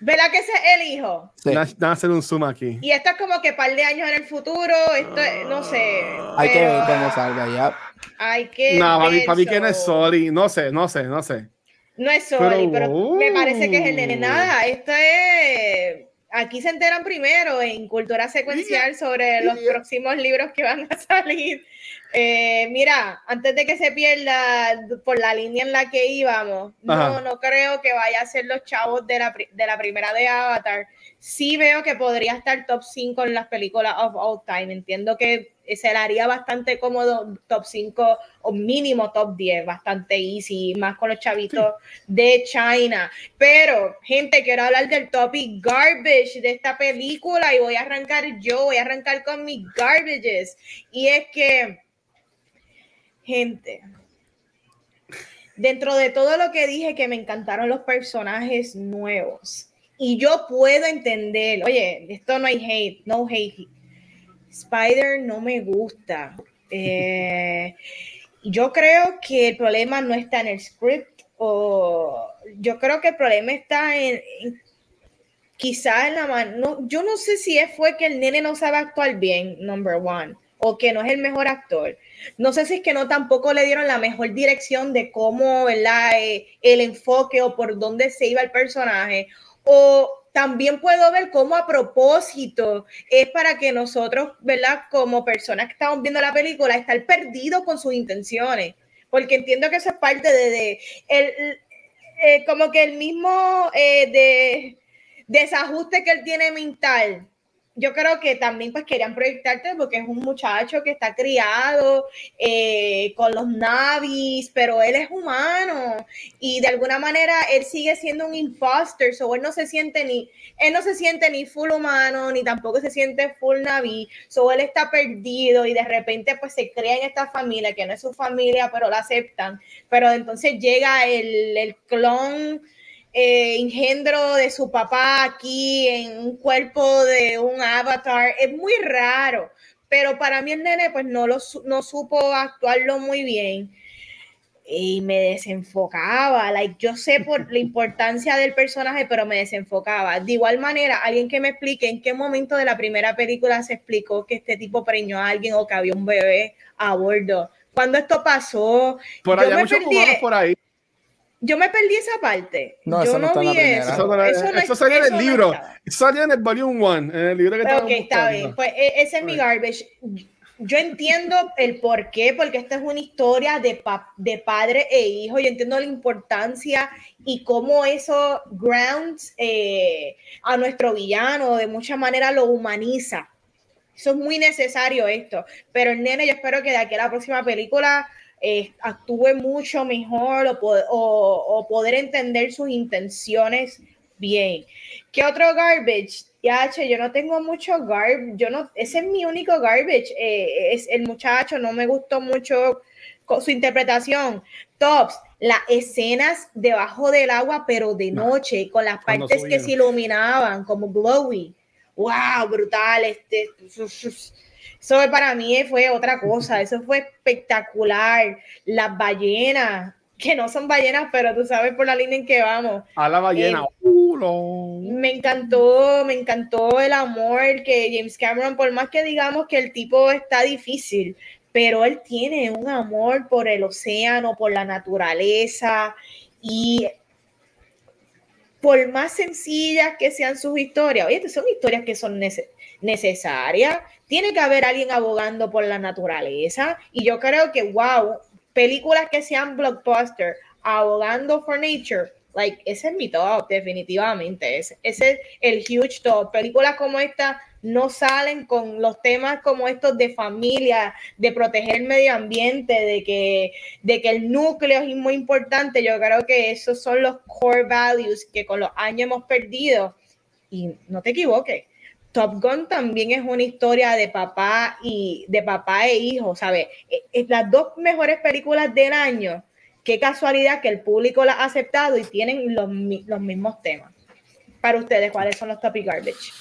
¿Verdad que ese es el hijo? Sí. a hacer un zoom aquí. Y esto es como que par de años en el futuro, esto no sé. Hay que ver cómo salga ya. Hay que No, para mí, para mí que no es Soli, no sé, no sé, no sé. No es Soli, pero, me parece que es el nene. Uh. Nada, esto es... Aquí se enteran primero en Cultura Secuencial sobre los próximos libros que van a [LAUGHS] salir. Eh, mira, antes de que se pierda por la línea en la que íbamos, no, no creo que vaya a ser los chavos de la, de la primera de Avatar. Sí veo que podría estar top 5 en las películas of all time. Entiendo que se le haría bastante cómodo top 5 o mínimo top 10, bastante easy, más con los chavitos de China. Pero, gente, quiero hablar del topic garbage de esta película y voy a arrancar yo, voy a arrancar con mis garbages. Y es que Gente, dentro de todo lo que dije que me encantaron los personajes nuevos Y yo puedo entender, oye, esto no hay hate, no hate. Spider no me gusta. [LAUGHS] Eh, yo creo que el problema no está en el script, o yo creo que el problema está en, quizá en la mano. yo no sé si fue que el nene no sabe actuar bien, number one, o que no es el mejor actor. No sé si es que no tampoco le dieron la mejor dirección de cómo, ¿verdad? Eh, el enfoque o por dónde se iba el personaje. O también puedo ver cómo a propósito es para que nosotros, ¿verdad? Como personas que estamos viendo la película, estar perdidos con sus intenciones. Porque entiendo que eso es parte de, el, eh, como que el mismo eh, de desajuste que él tiene mental yo creo que también pues querían proyectarte porque es un muchacho que está criado eh, con los navis, pero él es humano y de alguna manera él sigue siendo un imposter, so él no se siente ni, él no se siente ni full humano, ni tampoco se siente full navi, so él está perdido y de repente pues se crea en esta familia que no es su familia, pero la aceptan, pero entonces llega el, el clon eh, engendro de su papá aquí en un cuerpo de un avatar. Es muy raro, pero para mí el nene pues no, lo, no supo actuarlo muy bien y me desenfocaba. Like, yo sé por la importancia del personaje, pero me desenfocaba. De igual manera, alguien que me explique en qué momento de la primera película se explicó que este tipo preñó a alguien o que había un bebé a bordo. Cuando esto pasó, por allá muchos por ahí yo me perdí esa parte. No, yo no, vi eso. Eso, eso, salió en el libro. Eso salió en el Volume 1, en el libro que Ok, está bien. Pues e, ese es mi garbage. Yo entiendo el por qué, porque esta es una historia de, de padre e hijo. Yo entiendo la importancia y cómo eso grounds eh, a nuestro villano, de mucha manera lo humaniza. Eso es muy necesario esto. Pero el nene, yo espero que de aquí a la próxima película eh, actúe mucho mejor o, poder entender sus intenciones bien. ¿Qué otro garbage? Ya, yo no tengo mucho garbage, yo no, ese es mi único garbage, eh, es el muchacho, no me gustó mucho su interpretación. Tops, las escenas debajo del agua, pero de noche, con las partes que se iluminaban, como glowy. ¡Wow! Brutal. Este, eso para mí fue otra cosa, eso fue espectacular. Las ballenas, que no son ballenas, pero tú sabes por la línea en que vamos. A la ballena. Eh, me encantó, me encantó el amor que James Cameron, por más que digamos que el tipo está difícil, pero él tiene un amor por el océano, por la naturaleza y por más sencillas que sean sus historias, oye, son historias que son necesarias, tiene que haber alguien abogando por la naturaleza y yo creo que, wow, películas que sean blockbuster, abogando for nature, like, ese es mi top, definitivamente, ese, ese es el huge top. Películas como esta no salen con los temas como estos de familia, de proteger el medio ambiente, de que, de que el núcleo es muy importante. Yo creo que esos son los core values que con los años hemos perdido. Y no te equivoques, Top Gun también es una historia de papá y de papá e hijo, ¿sabes? Es e, las dos mejores películas del año. Qué casualidad que el público las ha aceptado y tienen los, los mismos temas. Para ustedes, ¿cuáles son los topic garbage?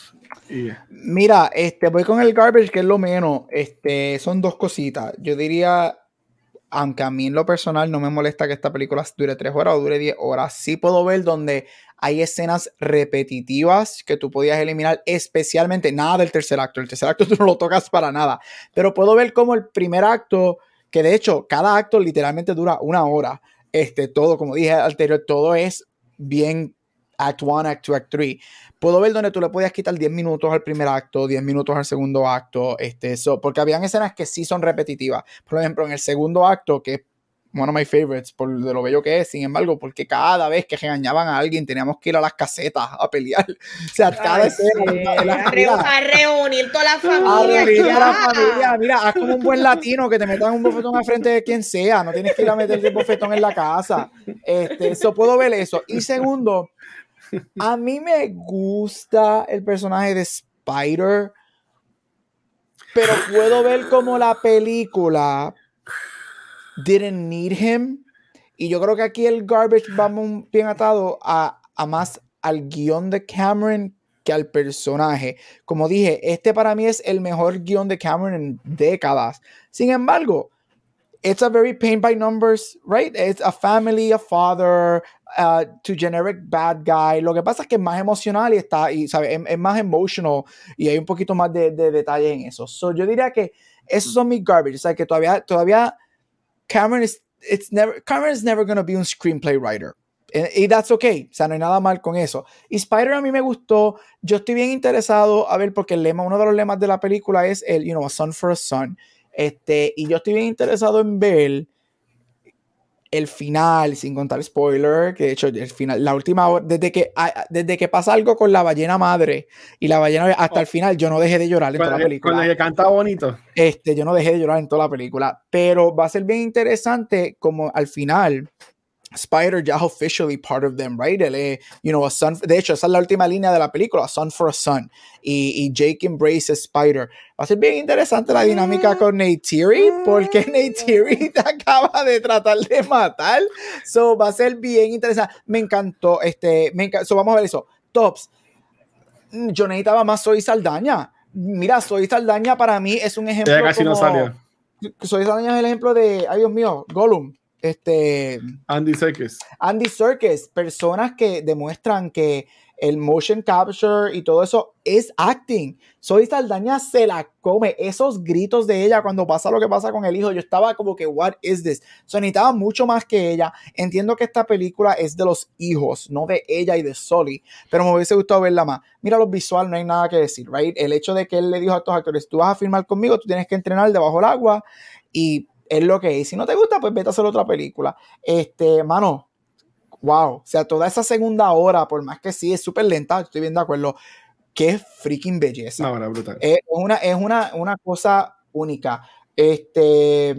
Mira, este, voy con el garbage, que es lo menos. Este, son dos cositas. Yo diría, aunque a mí en lo personal no me molesta que esta película dure tres horas o dure diez horas, sí puedo ver donde hay escenas repetitivas que tú podías eliminar, especialmente nada del tercer acto. El tercer acto [LAUGHS] tú no lo tocas para nada, pero puedo ver como el primer acto, que de hecho cada acto literalmente dura una hora. Este, todo, como dije anterior, todo es bien Act 1, Act 2, Act 3. Puedo ver donde tú le podías quitar 10 minutos al primer acto, 10 minutos al segundo acto, este, eso, porque habían escenas que sí son repetitivas. Por ejemplo, en el segundo acto, que es one of my favorites por de lo bello que es, sin embargo, porque cada vez que regañaban a alguien teníamos que ir a las casetas a pelear. [LAUGHS] O sea, cada vez a, reunir toda la familia. A reunir toda la familia. Mira, haz como un buen latino que te metan un bofetón al frente de quien sea, no tienes que ir a meter el bofetón en la casa. Este, eso puedo ver eso. Y segundo, a mí me gusta el personaje de Spider, pero puedo ver como la película didn't need him. Y yo creo que aquí el garbage va bien atado a, a más al guion de Cameron que al personaje. Como dije, este para mí es el mejor guion de Cameron en décadas. Sin embargo, it's a very paint by numbers, right? It's a family, a father, uh, to generic bad guy. Lo que pasa es que es más emocional y está, y sabe, es, más emotional y hay un poquito más de, de detalle en eso. So, yo diría que esos son mis garbage. O sea, que todavía, todavía Cameron is, it's never, Cameron is never going to be un screenplay writer. Y that's okay, o sea, no hay nada mal con eso. Y Spider a mí me gustó, yo estoy bien interesado a ver, porque el lema, uno de los lemas de la película es el, you know, a son for a son. Este, y yo estoy bien interesado en ver el final, sin contar spoiler, que de hecho el final, la última hora, desde que, desde que pasa algo con la ballena madre y la ballena hasta el oh. final, yo no dejé de llorar en toda la película. Cuando ella canta bonito. Este, yo no dejé de llorar en toda la película, pero va a ser bien interesante como al final Spider ya officially part of them, right? you know, a son, de hecho, esa es la última línea de la película, a son for a son. Y, y Jake embraces Spider. Va a ser bien interesante la dinámica con Neytiri, porque Neytiri [LAUGHS] te acaba de tratar de matar. So, va a ser bien interesante. Me encantó, este, me encantó. So, vamos a ver eso. Tops. Yo necesitaba más Soy Saldaña. Mira, Soy Saldaña para mí es un ejemplo. Ya casi no salió. Soy Saldaña es el ejemplo de, ay Dios mío, Gollum este Andy Serkis. Andy Serkis, personas que demuestran que el motion capture y todo eso es acting. Soy Saldaña se la come. Esos gritos de ella cuando pasa lo que pasa con el hijo, yo estaba como que, what is this? So, necesitaba mucho más que ella. Entiendo que esta película es de los hijos, no de ella y de Soli, pero me hubiese gustado verla más. Mira los visual, no hay nada que decir, right? El hecho de que él le dijo a estos actores, tú vas a filmar conmigo, tú tienes que entrenar debajo del agua y es lo que es. Si no te gusta, pues vete a hacer otra película. Este, mano, wow. O sea, toda esa segunda hora, por más que sí, es súper lenta, estoy bien de acuerdo. Qué freaking belleza. No, brutal. Es una, es una, una cosa única. Este.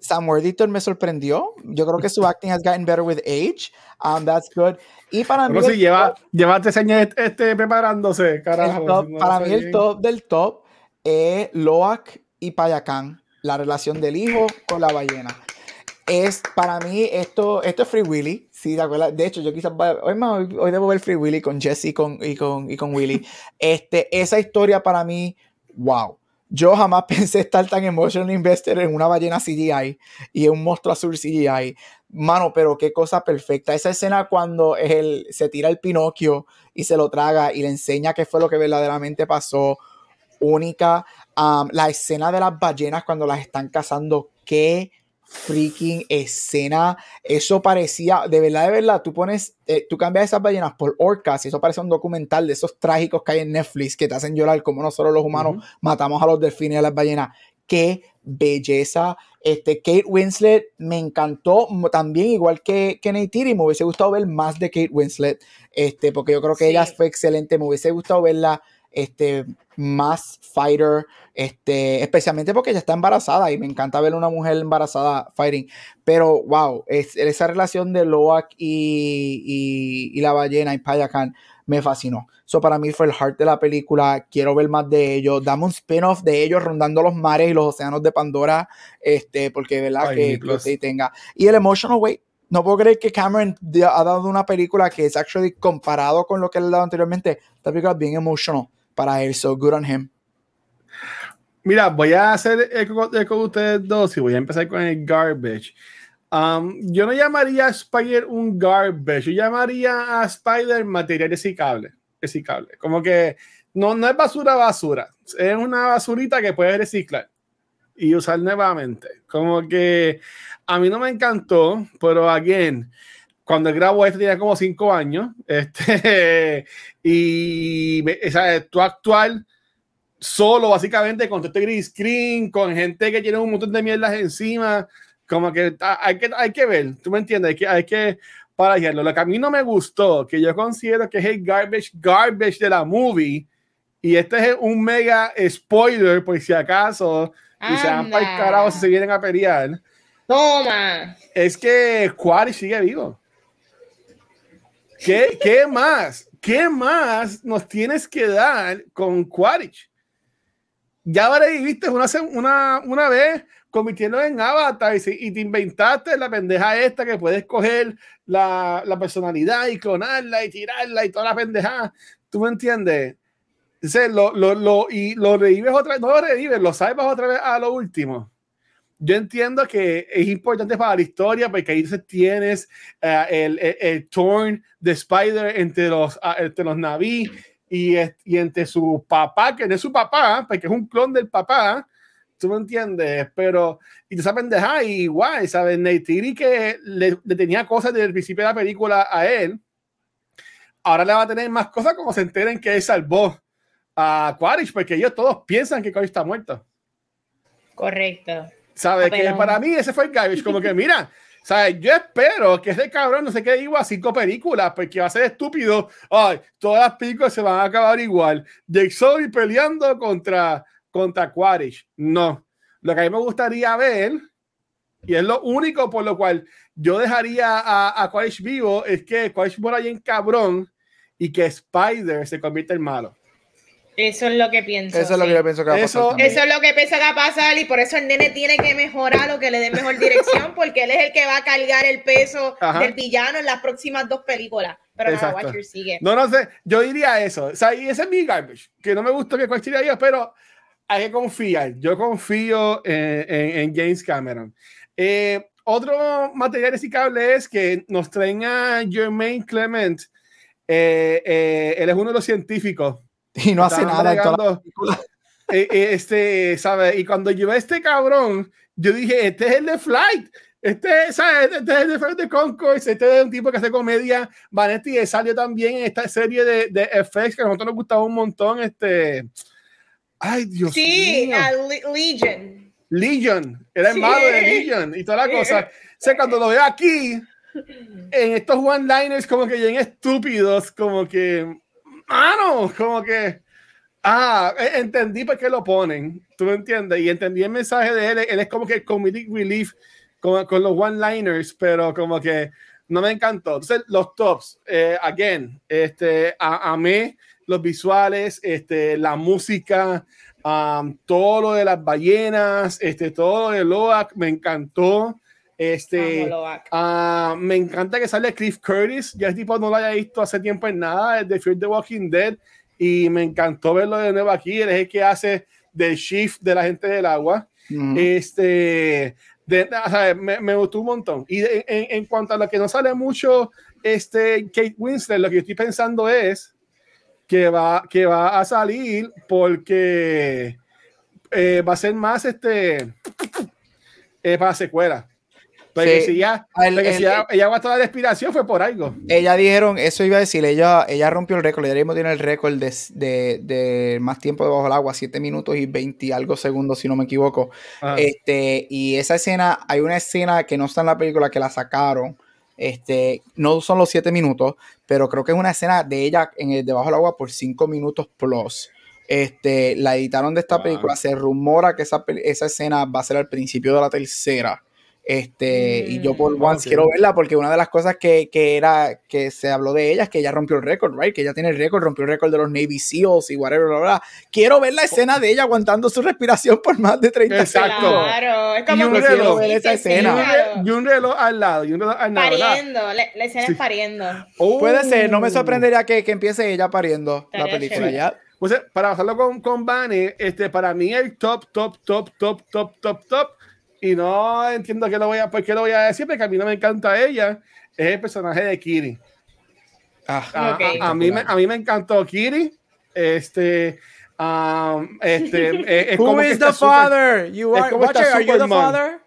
Sam Worthington me sorprendió. Yo creo que su [LAUGHS] acting has gotten better with age. Um, that's good. Y para mí. si lleva, lleva tres años este, preparándose, carajo. para mí, el top del top es Loak y Payacán la relación del hijo con la ballena. Es para mí esto, esto es Free Willy. Sí, de, de hecho, yo quizás hoy, más, hoy, debo ver Free Willy con Jesse y con, y con, y con Willy. [LAUGHS] Este, esa historia para mí, wow. Yo jamás [LAUGHS] pensé estar tan emotional invested en una ballena CGI y en un monstruo azul CGI. Mano, pero qué cosa perfecta. Esa escena cuando él se tira el Pinocchio y se lo traga y le enseña qué fue lo que verdaderamente pasó. Única la escena de las ballenas cuando las están cazando, qué freaking escena. Eso parecía, de verdad, de verdad, tú pones, eh, tú cambias esas ballenas por orcas y eso parece un documental de esos trágicos que hay en Netflix que te hacen llorar como nosotros los humanos matamos a los delfines y a las ballenas. Qué belleza. Este, Kate Winslet me encantó también, igual que, que Neytiri. Me hubiese gustado ver más de Kate Winslet, este, porque yo creo que ella fue excelente. Me hubiese gustado verla este, más fighter, este, especialmente porque ella está embarazada y me encanta ver una mujer embarazada fighting. Pero wow, es, esa relación de Loak y, y, la ballena y Payakan me fascinó. Eso para mí fue el heart de la película. Quiero ver más de ellos. Dame un spin-off de ellos rondando los mares y los océanos de Pandora. Este, porque verdad que, que tenga. Y el emotional weight. No puedo creer que Cameron ha dado una película que es actually comparado con lo que él ha dado anteriormente. Esta película es bien emotional para él. So good on him. Mira, voy a hacer eco, con ustedes dos y voy a empezar con el garbage. Um, yo no llamaría a Spider un garbage, yo llamaría a Spider material reciclable. reciclable. Como que no, no es basura, basura. Es una basurita que puedes reciclar y usar nuevamente. Como que a mí no me encantó, pero again, cuando grabo este tenía como cinco años. [LAUGHS] Este, y esa, tu actual solo, básicamente, con este green screen, con gente que tiene un montón de mierdas encima. Como que hay que, hay que ver, tú me entiendes, hay que, hay que para Lo que a mí no me gustó, que yo considero que es el garbage, garbage de la movie, y este es un mega spoiler, por si acaso, y se van para el carajo si se vienen a pelear. Toma. Es que Quarry sigue vivo. ¿Qué, ¿Qué, más? ¿Qué más nos tienes que dar con Quaritch? ya viviste una, una, una vez convirtiendo en avatar y, te inventaste la pendeja esta que puedes coger la, personalidad y clonarla y tirarla y toda la pendeja. ¿Tú me entiendes? lo, lo, lo, y lo revives otra vez, no lo revives, lo sabes otra vez a lo último. Yo entiendo que es importante para la historia porque ahí tienes uh, el, el, el, torn de Spider entre los, uh, entre los Naví y, y entre su papá, que no es su papá, porque es un clon del papá, ¿Tú me entiendes? Pero, y te saben dejar igual, ¿sabes? Neytiri que le, le, tenía cosas desde el principio de la película a él, ahora le va a tener más cosas como se enteren que él salvó a Quaritch, porque ellos todos piensan que Quaritch está muerto. Correcto. ¿Sabes? Que para mí ese fue el garbage, como que mira, ¿sabes? Yo espero que ese cabrón no se quede igual a cinco películas, porque va a ser estúpido. Ay, todas las películas se van a acabar igual. Jake Sully peleando contra contra Quaritch. No. Lo que a mí me gustaría ver, y es lo único por lo cual yo dejaría a, a Quaritch vivo, es que Quaritch muera en cabrón y que Spider se convierta en malo. Eso es lo que pienso. Eso es lo que yo pienso que va a eso, pasar. Eso es lo que pienso que va a pasar y por eso el nene tiene que mejorar o que le dé mejor [LAUGHS] dirección porque él es el que va a cargar el peso Ajá. del villano en las próximas dos películas. Pero nada, Watcher sigue. No, no sé. Yo diría eso. O sea, y ese es mi garbage. Que no me gustó que cualquiera diga, pero hay que confiar. Yo confío en, en, en James Cameron. Eh, otro material reciclable es que nos traen a Jermaine Clement. Eh, eh, él es uno de los científicos. Y no hace nada. Bregando, eh, [LAUGHS] este, ¿sabe? Y cuando yo a este cabrón, yo dije, este es el de Flight. Este, ¿sabes? este es el de Flight de Concourse. Este es un tipo que hace comedia. Vanetti salió también en esta serie de, de FX que a nosotros nos gustaba un montón. Este, Ay, Dios sí, mío. Uh, Legion. Legion, era el sí. malo de Legion y toda la cosa. O sea, cuando lo veo aquí, en estos one-liners como que bien estúpidos, como que, mano, como que, ah, entendí por qué lo ponen, tú me entiendes, y entendí el mensaje de él, él es como que comedic relief con, con los one-liners, pero como que no me encantó. Entonces, los tops, eh, again, este, a, amé los visuales, este, la música, um, todo lo de las ballenas, este, todo lo de Loak, me encantó. Este, uh, me encanta que sale Cliff Curtis, ya el tipo no lo haya visto hace tiempo en nada, de Fear the Walking Dead, y me encantó verlo de nuevo aquí, él es el que hace del shift de la gente del agua. Uh -huh. Este, de, o sea, me, me, gustó un montón. Y de, en, en, cuanto a lo que no sale mucho, este, Kate Winslet, lo que yo estoy pensando es que va, que va a salir porque eh, va a ser más este eh, para secuela. Porque sí. si, ya, el, porque el, si ya, ella va a estar de inspiración fue por algo. Ella dijeron, eso iba a decir, ella, ella rompió el récord, ella mismo tiene el récord de, de, de, más tiempo debajo del agua, 7 minutos y 20 y algo segundos, si no me equivoco. Ajá. Este, y esa escena, hay una escena que no está en la película que la sacaron, este, no son los 7 minutos, pero creo que es una escena de ella en el debajo del agua por 5 minutos plus. Este, la editaron de esta wow. película, se rumora que esa, esa escena va a ser al principio de la tercera. Este, mm, y yo por once okay. quiero verla porque una de las cosas que, que, era que se habló de ella es que ella rompió el récord, right? Que ella tiene el récord, rompió el récord de los Navy SEALs y whatever, bla, bla. Quiero ver la escena de ella aguantando su respiración por más de 30 Exacto. Claro, es como y un reloj, ver esa escena. Y un reloj al lado, y un reloj al lado. Pariendo, la, la escena sí. es pariendo. Oh. Puede ser, no me sorprendería que, que empiece ella pariendo Estaría la película ya. Pues, para pasarlo con, con Bunny, este, para mí el top, top, top, top, top, top, top y no entiendo qué lo voy a, por qué lo voy a decir, porque a mí no me encanta ella, es el personaje de Kiri. Ah, okay. a, a, mí me, a mí me encantó Kiri. Este, um, este, [LAUGHS] es Who como is the father? You are, Watcher, are you the father?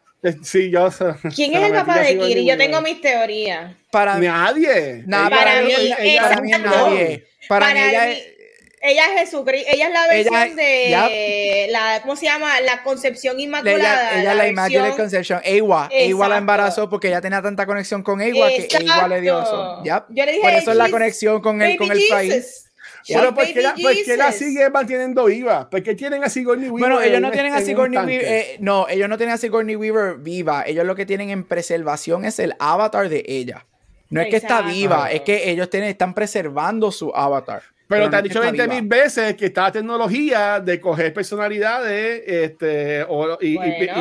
Sí, yo ¿Quién es el papá de Kiri? Yo tengo mis teorías. Para nadie. Nadie. Para, mí, ella, ella, para mí, nadie. Para, para mí, ella es ella es Jesucristo, ella es la versión ella, de yep. la, ¿cómo se llama? La concepción inmaculada. Ella, ella la, la Immaculate Conception, Ewa, Ewa la embarazó porque ella tenía tanta conexión con Ewa que Ewa le dio eso. Yep. Yo le dije, Por eso es la conexión con el, con el país. Pero ¿por qué, la, ¿por qué la sigue manteniendo viva? ¿Por qué tienen a Sigourney Weaver? Bueno, ellos no tienen a Sigourney Weaver. Eh, no, ellos no tienen a Sigourney Weaver viva. Ellos lo que tienen en preservación es el avatar de ella. No es que está viva, es que ellos tienen, están preservando su avatar. Pero, te han dicho 20 mil veces que está la tecnología de coger personalidades este, y,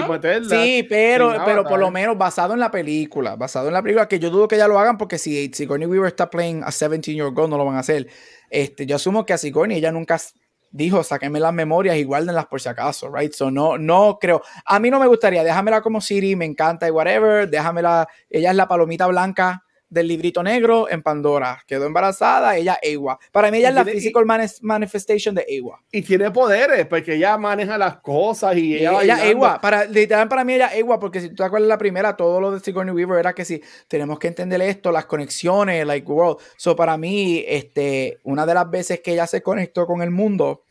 meterlas. Sí, pero, pero por lo menos basado en la película, basado en la película, que yo dudo que ya lo hagan porque si Sigourney Weaver está playing a 17-year-old girl, no lo van a hacer. Este, yo asumo que a Sigourney ella nunca dijo, sáquenme las memorias y guárdenlas por si acaso, right? So no, no creo. A mí no me gustaría, déjamela como Siri, me encanta y whatever, déjamela, ella es la palomita blanca del librito negro en Pandora. Quedó embarazada, ella Ewa. Para mí ella es la physical manifestation de Ewa. Y tiene poderes, porque ella maneja las cosas y ella... ella Ewa, para, literal para mí ella Ewa, porque si tú te acuerdas la primera, todo lo de Sigourney Weaver era que si tenemos que entender esto, las conexiones, like world. So para mí, este, una de las veces que ella se conectó con el mundo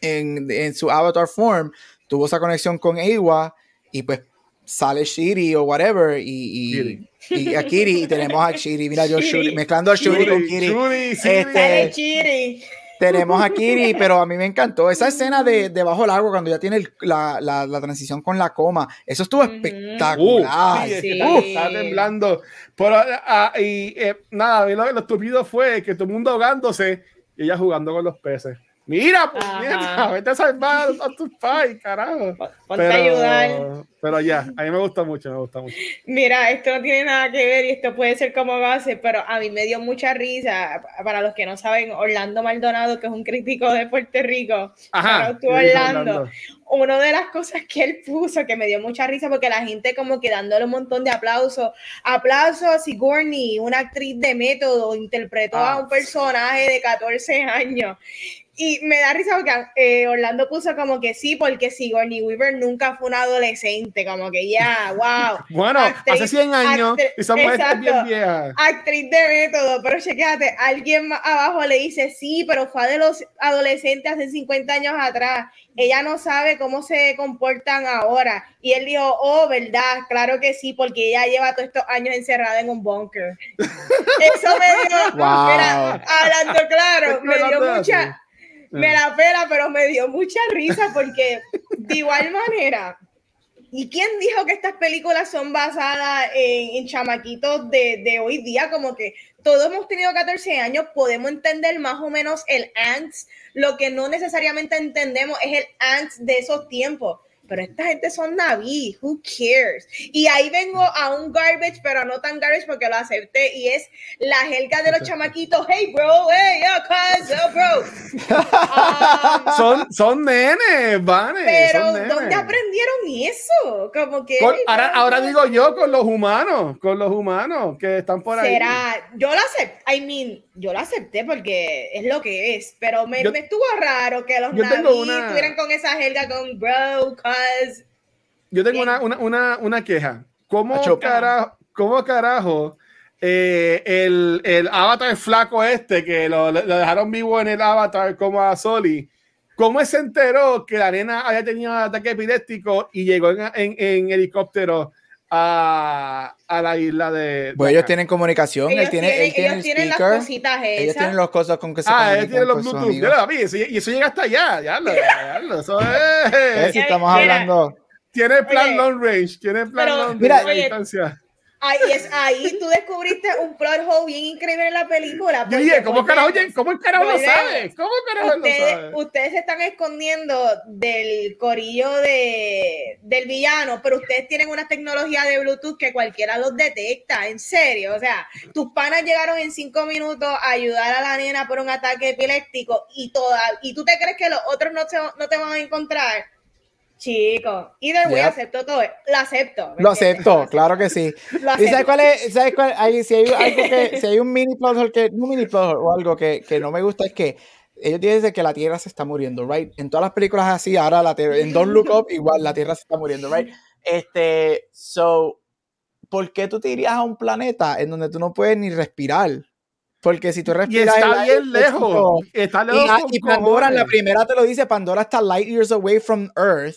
en, en su avatar form, tuvo esa conexión con Ewa y pues sale Shiri o whatever y, y, a Kiri y tenemos a Shiri, mira yo Shuri, mezclando a Shuri, con Kiri. este, tenemos a Kiri, pero a mí me encantó esa escena de debajo del agua cuando ya tiene la, la, la, transición con la coma. Eso estuvo espectacular. Está temblando. Pero, ah, y eh, nada, lo, lo estúpido fue que todo el mundo ahogándose y ella jugando con los peces. Mira, pues, mira, [LAUGHS] vete a salvar a tus pais, carajo. Ponte pero, ayudar. Pero ya, a mí me gusta mucho, me gusta mucho. Mira, esto no tiene nada que ver y esto puede ser como base, pero a mí me dio mucha risa. Para los que no saben, Orlando Maldonado, que es un crítico de Puerto Rico, Ajá, Orlando. Una de las cosas que él puso que me dio mucha risa porque la gente como que dándole un montón de aplausos. Aplausos a Sigourney, una actriz de método, interpretó a ah. un personaje de 14 años y me da risa porque eh, Orlando puso como que sí, porque Sigourney Weaver nunca fue una adolescente, como que ya, wow. [LAUGHS] bueno, hace 100 años y son bien viejas. Actriz de método, pero chequéate, alguien abajo le dice sí, pero fue de los adolescentes hace 50 años atrás. Ella no sabe cómo se comportan ahora. Y él dijo, oh, ¿verdad? Claro que sí, porque ella lleva todos estos años encerrada en un bunker. [LAUGHS] Eso me dio, wow. hablando claro, me dio mucha me la pela, pero me dio mucha risa porque de igual manera, ¿y quién dijo que estas películas son basadas en, chamaquitos de, de, hoy día? Como que todos hemos tenido 14 años, podemos entender más o menos el angst, lo que no necesariamente entendemos es el angst de esos tiempos pero esta gente son naví, who cares? Y ahí vengo a un garbage, pero no tan garbage porque lo acepté, y es la jerga de los chamaquitos, hey bro, hey, yo, cuz, yo, bro. [LAUGHS] Um, son, son nenes, vane. Pero, ¿dónde aprendieron eso? Como que... ahora, ahora digo yo con los humanos, con los humanos que están por ahí. Será, yo lo acepté, I mean, yo lo acepté porque es lo que es, pero me, me estuvo raro que los naví estuvieran con esa jerga con bro, cuz, yo tengo una, una, una, queja. ¿Cómo carajo, cómo carajo eh, el, el, avatar flaco este que lo, dejaron vivo en el avatar como a Soli? ¿Cómo se enteró que la nena había tenido un ataque epiléptico y llegó en, en, helicóptero a, a, la isla de. Pues ellos tienen comunicación. Ellos él tiene, tienen, ellos tienen las cositas esas. Ellos tienen las cosas con que se Ah, ellos tienen los Bluetooth. y eso llega hasta allá. Ya lo, ya lo, eso es. Si estamos hablando. Tiene plan long range. Tiene plan long range. Mira, distancia. Ahí, es, ahí tú descubriste un plot hole bien increíble en la película. Oye, ¿cómo carajo, ¿cómo el carajo lo sabe? ¿Cómo carajo ustedes, lo sabe? Ustedes se están escondiendo del corillo de, del villano, pero ustedes tienen una tecnología de Bluetooth que cualquiera los detecta, en serio. O sea, tus panas llegaron en cinco minutos a ayudar a la nena por un ataque epiléptico y, toda, y tú te crees que los otros no, no te van a encontrar Chico, y way acepto todo, lo acepto. Lo acepto, claro que sí. [LAUGHS] ¿Y sabes cuál es? ¿Sabes cuál? Hay, si, hay algo que, si hay un mini plot que, un mini plot o algo que, que, no me gusta es que ellos dicen que la Tierra se está muriendo, right? En todas las películas así, ahora la Tierra, en Don't Look Up, igual la Tierra se está muriendo, right? Este, so, ¿por qué tú te irías a un planeta en donde tú no puedes ni respirar? Porque si tú respiras. Y está bien lejos. está lejos. Y, y Pandora, la primera te lo dice: Pandora está light years away from Earth.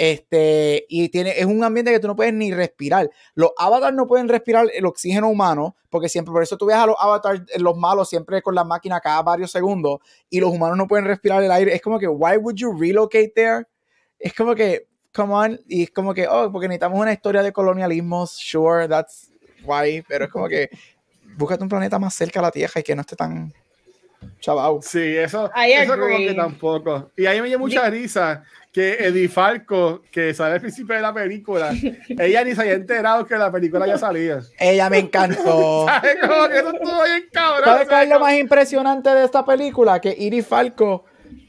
Este, y tiene, es un ambiente que tú no puedes ni respirar. Los avatars no pueden respirar el oxígeno humano, porque siempre, por eso tú ves a los avatars, eh, los malos, siempre con la máquina cada varios segundos, y los humanos no pueden respirar el aire. Es como que, why would you relocate there? Es como que, come on, y es como que, oh, porque necesitamos una historia de colonialismo, sure, that's why, pero es como que, búscate un planeta más cerca a la Tierra y que no esté tan Chaval. Sí, eso, I eso como que tampoco. Y ahí me dio mucha risa que Eddie Falco, que sale al principio de la película, [LAUGHS] ella ni se había enterado que la película ya salía. Ella me encantó. [LAUGHS] ¿Sabes? Como que eso estuvo bien cabrón. ¿Sabes cuál es lo más impresionante de esta película? Que Iri Falco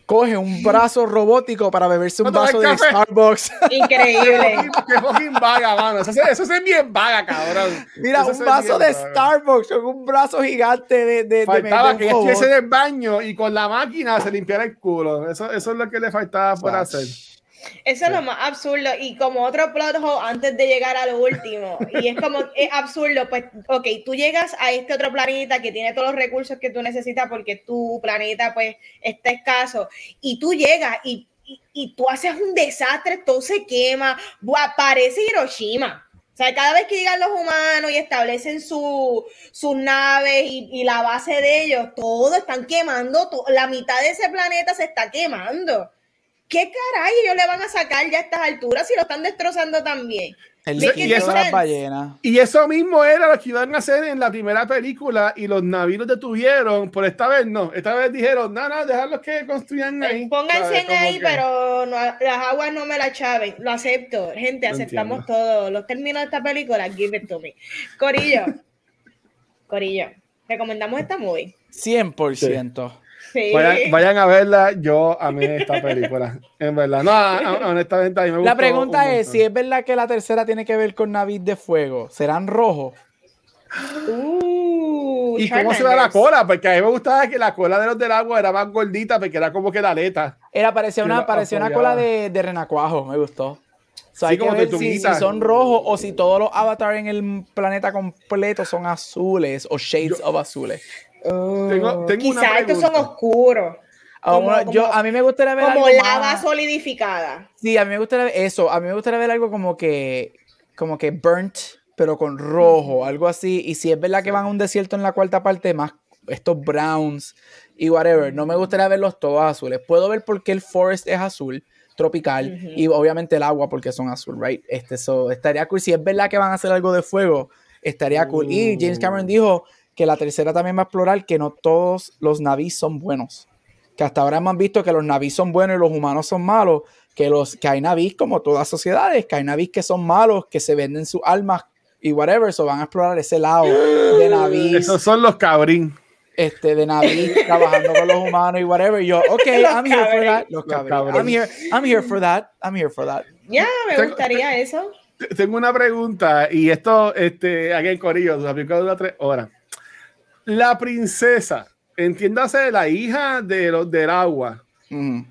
coge un brazo robótico para beberse un vaso de. Starbucks. [LAUGHS] Increíble. Qué fucking vaga, mano. Eso, es bien vaga, cabrón. Mira, Eso un vaso de vaga. Starbucks con un brazo gigante de, de, de Faltaba de que estuviese en el baño y con la máquina se limpiara el culo. Eso, eso es lo que le faltaba por hacer. Eso es lo más absurdo. Y como otro plot hole antes de llegar a lo último. Y es como, [LAUGHS] es absurdo. Pues, ok, tú llegas a este otro planeta que tiene todos los recursos que tú necesitas porque tu planeta, pues, está escaso. Y tú llegas y, y, y tú haces un desastre, todo se quema. Buah, parece Hiroshima. O sea, cada vez que llegan los humanos y establecen su, sus naves y, y la base de ellos, todo están quemando, la mitad de ese planeta se está quemando. ¿Qué caray ellos le van a sacar ya a estas alturas si lo están destrozando también? El sense. ballenas. Y eso mismo era lo que iban a hacer en la primera película y los navíos detuvieron, por esta vez no. Esta vez dijeron, no, no, dejarlos que construyan ahí. Pónganse ¿Sabes? en ahí, que- pero no- las aguas no me las chaven. Lo acepto. Gente, No aceptamos entiendo. todo. Los términos de esta película, give it to me. Corillo. [LAUGHS] Corillo. Recomendamos esta movie. 100%. Sí. Vayan, vayan a verla, yo amé esta película, en verdad. No, a- a- honestamente a mí me gustó La pregunta un es, si es verdad que la tercera tiene que ver con navis de fuego, ¿serán rojos? Uh, ¿Y cómo se ve la cola? Porque a mí me gustaba que la cola de los del agua era más gordita, porque era como que la aleta. Era, parecía Que una, parecía una cola de, de renacuajo, me gustó. So, Sí, hay que como ver si, son rojos o si todos los avatares en el planeta completo son azules o shades of azules. Tengo, tengo una Quizás estos son oscuros. Ah, Como- yo, a mí me gustaría ver Como algo lava más- solidificada. Sí, a mí me gustaría ver eso. A mí me gustaría ver algo como que, como que burnt, pero con rojo, algo así. Y si es verdad que van a un desierto en la cuarta parte, más estos browns y whatever. No me gustaría verlos todos azules. Puedo ver por qué el forest es azul, tropical, y obviamente el agua porque son azul, right? Este, so, estaría cool. Si es verdad que van a hacer algo de fuego, estaría cool. Y James Cameron dijo que la tercera también va a explorar que no todos los navíos son buenos que hasta ahora hemos visto que los navíos son buenos y los humanos son malos, que, los, que hay navíos como todas sociedades, que hay navíos que son malos, que se venden sus almas y whatever, so van a explorar ese lado de navíos, Esos son los cabrín. este, de navíos [LAUGHS] trabajando con los humanos y whatever. Y yo, ok, I'm here for that. Los cabrones. I'm here, I'm here for that. I'm here for that. Ya, me Tengo- gustaría eso. Tengo una pregunta, y esto, este, aquí en Corillo, la película dura tres horas. La princesa, entiéndase, la hija de los del agua. Ujú.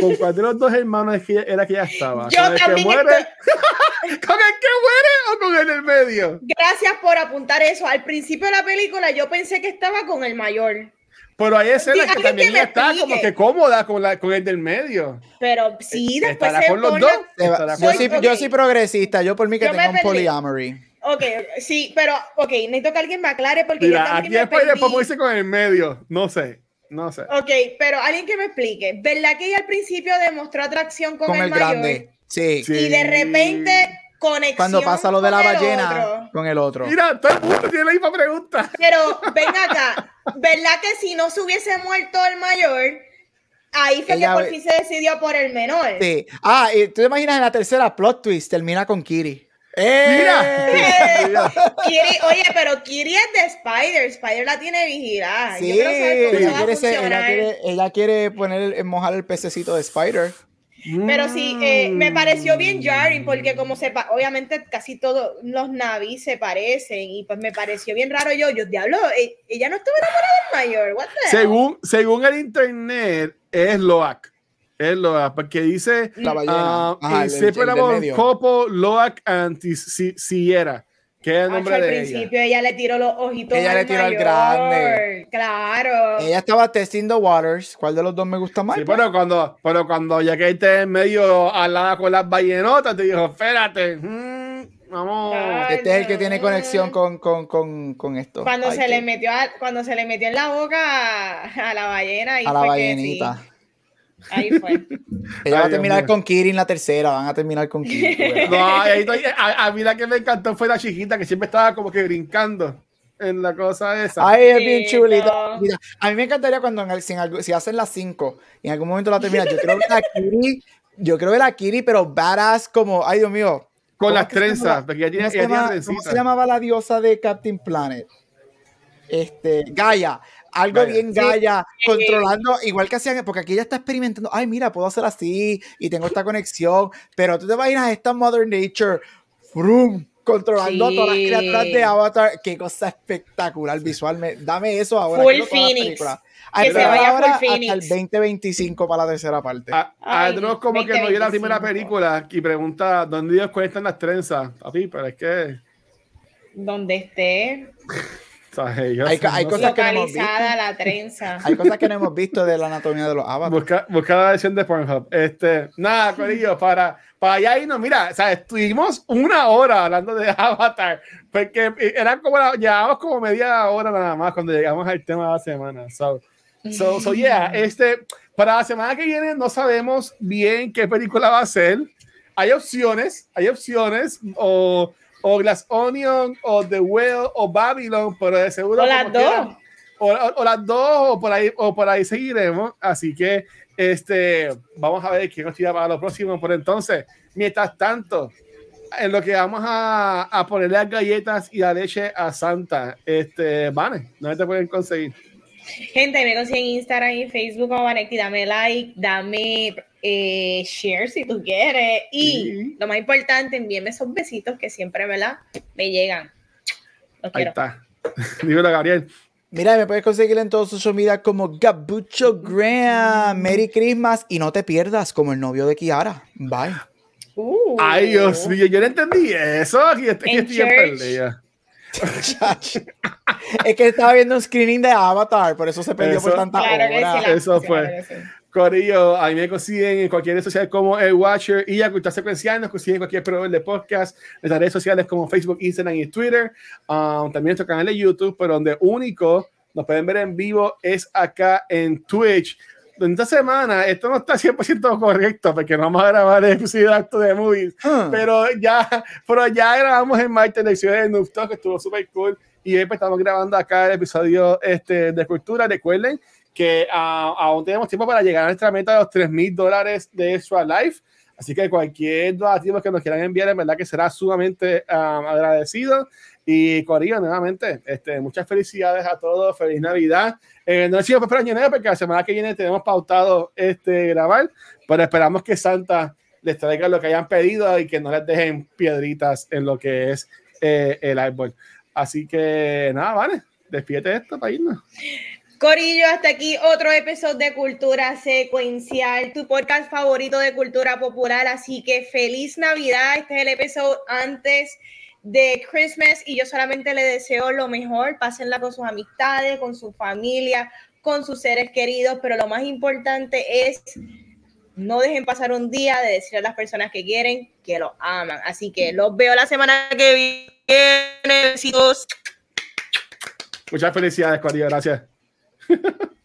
¿Con cuál de los dos hermanos es que ella- era que ella estaba? Yo ¿Con el que también muere? estoy- [LAUGHS] ¿Con el que muere o con el del medio? Gracias por apuntar eso. Al principio de la película yo pensé que estaba con el mayor. Pero hay escenas que alguien también que está como que cómoda con, la, con el del medio. Pero sí, después ¿Estará se con los dos? Yo soy, ok. yo soy progresista, yo por mí que Yo tenga un perdí. polyamory. Ok, sí, pero, ok, necesito que alguien me aclare porque yo Mira, también aquí me después perdí. después irse con el medio. No sé, no sé. Ok, pero alguien que me explique. ¿Verdad que ella al principio demostró atracción con, Con el, el mayor? grande. Sí. Sí. Y de repente conexión Cuando pasa lo de la ballena otro. con el otro. Mira, todo el mundo tiene la misma pregunta. Pero ven acá, ¿verdad que si no se hubiese muerto el mayor, ahí fue Ella que por fin se decidió por el menor? Sí. Ah, y tú te imaginas en la tercera plot twist termina con Kiri. ¡Eh! Mira. [LAUGHS] Kiri, oye, pero Kiri es de Spider, Spider la tiene vigilada. Sí, Yo saber cómo ella, quiere ser- ella quiere, ella quiere poner mojar el pececito de Spider. Pero sí, eh, Mm. me pareció bien jarring porque como sepa, obviamente casi todos los navis se parecen y pues me pareció bien raro yo, yo diablo, eh, ella no estuvo enamorada del mayor, what the hell? Según, según el internet, es Loak. Es Loak, porque dice La ballena. ah, Ajá, el- el- el del Inseparable medio. Couple Loak and Si- Sierra, que es el nombre al de ella. principio ella. le tiró los ojitos Ella al le tiró al grande. Claro. Ella estaba testing the waters. ¿Cuál de los dos me gusta más? Sí, pero cuando, pero cuando ya que esté en medio al lado con las ballenotas, te dijo, espérate, mm, vamos. Ay, este es el que tiene conexión con, con, con, con esto. Cuando Ay, se qué- le metió a, cuando se le metió en la boca a, a la ballena y a la ballenita. que sí, ahí fue. [LAUGHS] Ella Ay, va a Dios terminar mío. con Kiri en la tercera. Van a terminar con Kiri. tú verás. No, ahí a, a mí la que me encantó fue la chiquita que siempre estaba como que brincando. en la cosa esa. Ay, es bien chulito. Mira, a mí me encantaría cuando en el, si, si, hacen las 5 y en algún momento la terminan, yo creo que la Kiri, yo creo que la Kiri, pero badass como, ay Dios mío. Con las trenzas, porque ya tiene, ¿cómo, ¿Cómo se llamaba la diosa de Captain Planet? Este, Gaia algo bien Gaia, controlando, igual que hacían, porque aquí ella está experimentando, ay, mira, puedo hacer así y tengo esta conexión, pero tú te imaginas esta Mother Nature, frum, controlando a todas las criaturas de Avatar. Qué cosa espectacular visualmente. Dame eso ahora. Full Phoenix. Que se vaya full Phoenix. Hasta el 2025 para la tercera parte. A, Andros como que no vio la primera película y pregunta dónde Dios cuestan las trenzas. A ti, pero es que... Donde esté. Hay, hay cosas que no hemos visto. la trenza. [LAUGHS] Hay cosas que no hemos visto de la anatomía de los avatars. Busca, busca la versión de Pornhub. Este, nada, [LAUGHS] Corillo, para para allá y no, mira, o sea, estuvimos una hora hablando de [LAUGHS] Avatar, porque eran como, llevábamos como media hora nada más cuando llegamos al tema de la semana. So, so, so yeah, este, para la semana que viene no sabemos bien qué película va a ser. Hay opciones, hay opciones, o, o Glass Onion, o The Whale, o Babylon, pero de seguro. O las dos. o, o, las dos, o por ahí, o por ahí seguiremos. Así que este, vamos a ver qué nos tira para lo próximo. Por entonces, mientras tanto, en lo que vamos a, a ponerle las galletas y la leche a Santa, este, Vane, ¿dónde te pueden conseguir? Gente, me consiguen en Instagram y Facebook como Vanetti. Dame like, dame eh, share si tú quieres. Y lo más importante, envíeme esos besitos que siempre, ¿verdad? Me llegan. Los Ahí está. [LAUGHS] Dímelo, Gabriel. Mira, me puedes conseguir en todos sus medios como Gabucho Graham. Merry Christmas y no te pierdas como el novio de Kiara. Bye. Uh. Ay, Dios mío, yo no entendí eso. Aquí, estoy es que estaba viendo un screening de Avatar, por eso se perdió por tanta hora. eso fue. Corillo, a mí me consiguen en cualquier red social como el Watcher y a Cultura Secuencial, nos consiguen en cualquier proveedor de podcast, en las redes sociales como Facebook, Instagram y Twitter, um, también nuestro canal de YouTube, pero donde único nos pueden ver en vivo es acá en Twitch. En esta semana, esto no está 100% correcto porque no vamos a grabar el episodio acto de movies, hmm. pero ya, pero ya grabamos en martes la edición de Noob que estuvo súper cool y hoy pues estamos grabando acá el episodio este, de cultura. Recuerden que uh, aún tenemos tiempo para llegar a nuestra meta de los 3 mil dólares de Extra Life. Así que cualquier donativo que nos quieran enviar, en verdad que será sumamente um, agradecido. Y Corillo, nuevamente, este, muchas felicidades a todos, feliz Navidad. Eh, no sido para año nuevo porque la semana que viene tenemos pautado este grabar, pero esperamos que Santa les traiga lo que hayan pedido y que no les dejen piedritas en lo que es eh, el árbol. Así que nada, vale, despídete esto para irnos. Corillo, hasta aquí otro episodio de Cultura Secuencial, tu podcast favorito de cultura popular. Así que feliz Navidad. Este es el episodio antes de Christmas y yo solamente le deseo lo mejor. Pásenla con sus amistades, con su familia, con sus seres queridos. Pero lo más importante es no dejen pasar un día de decir a las personas que quieren que lo aman. Así que los veo la semana que viene. Besitos. Muchas felicidades, Corillo. Gracias. [LAUGHS]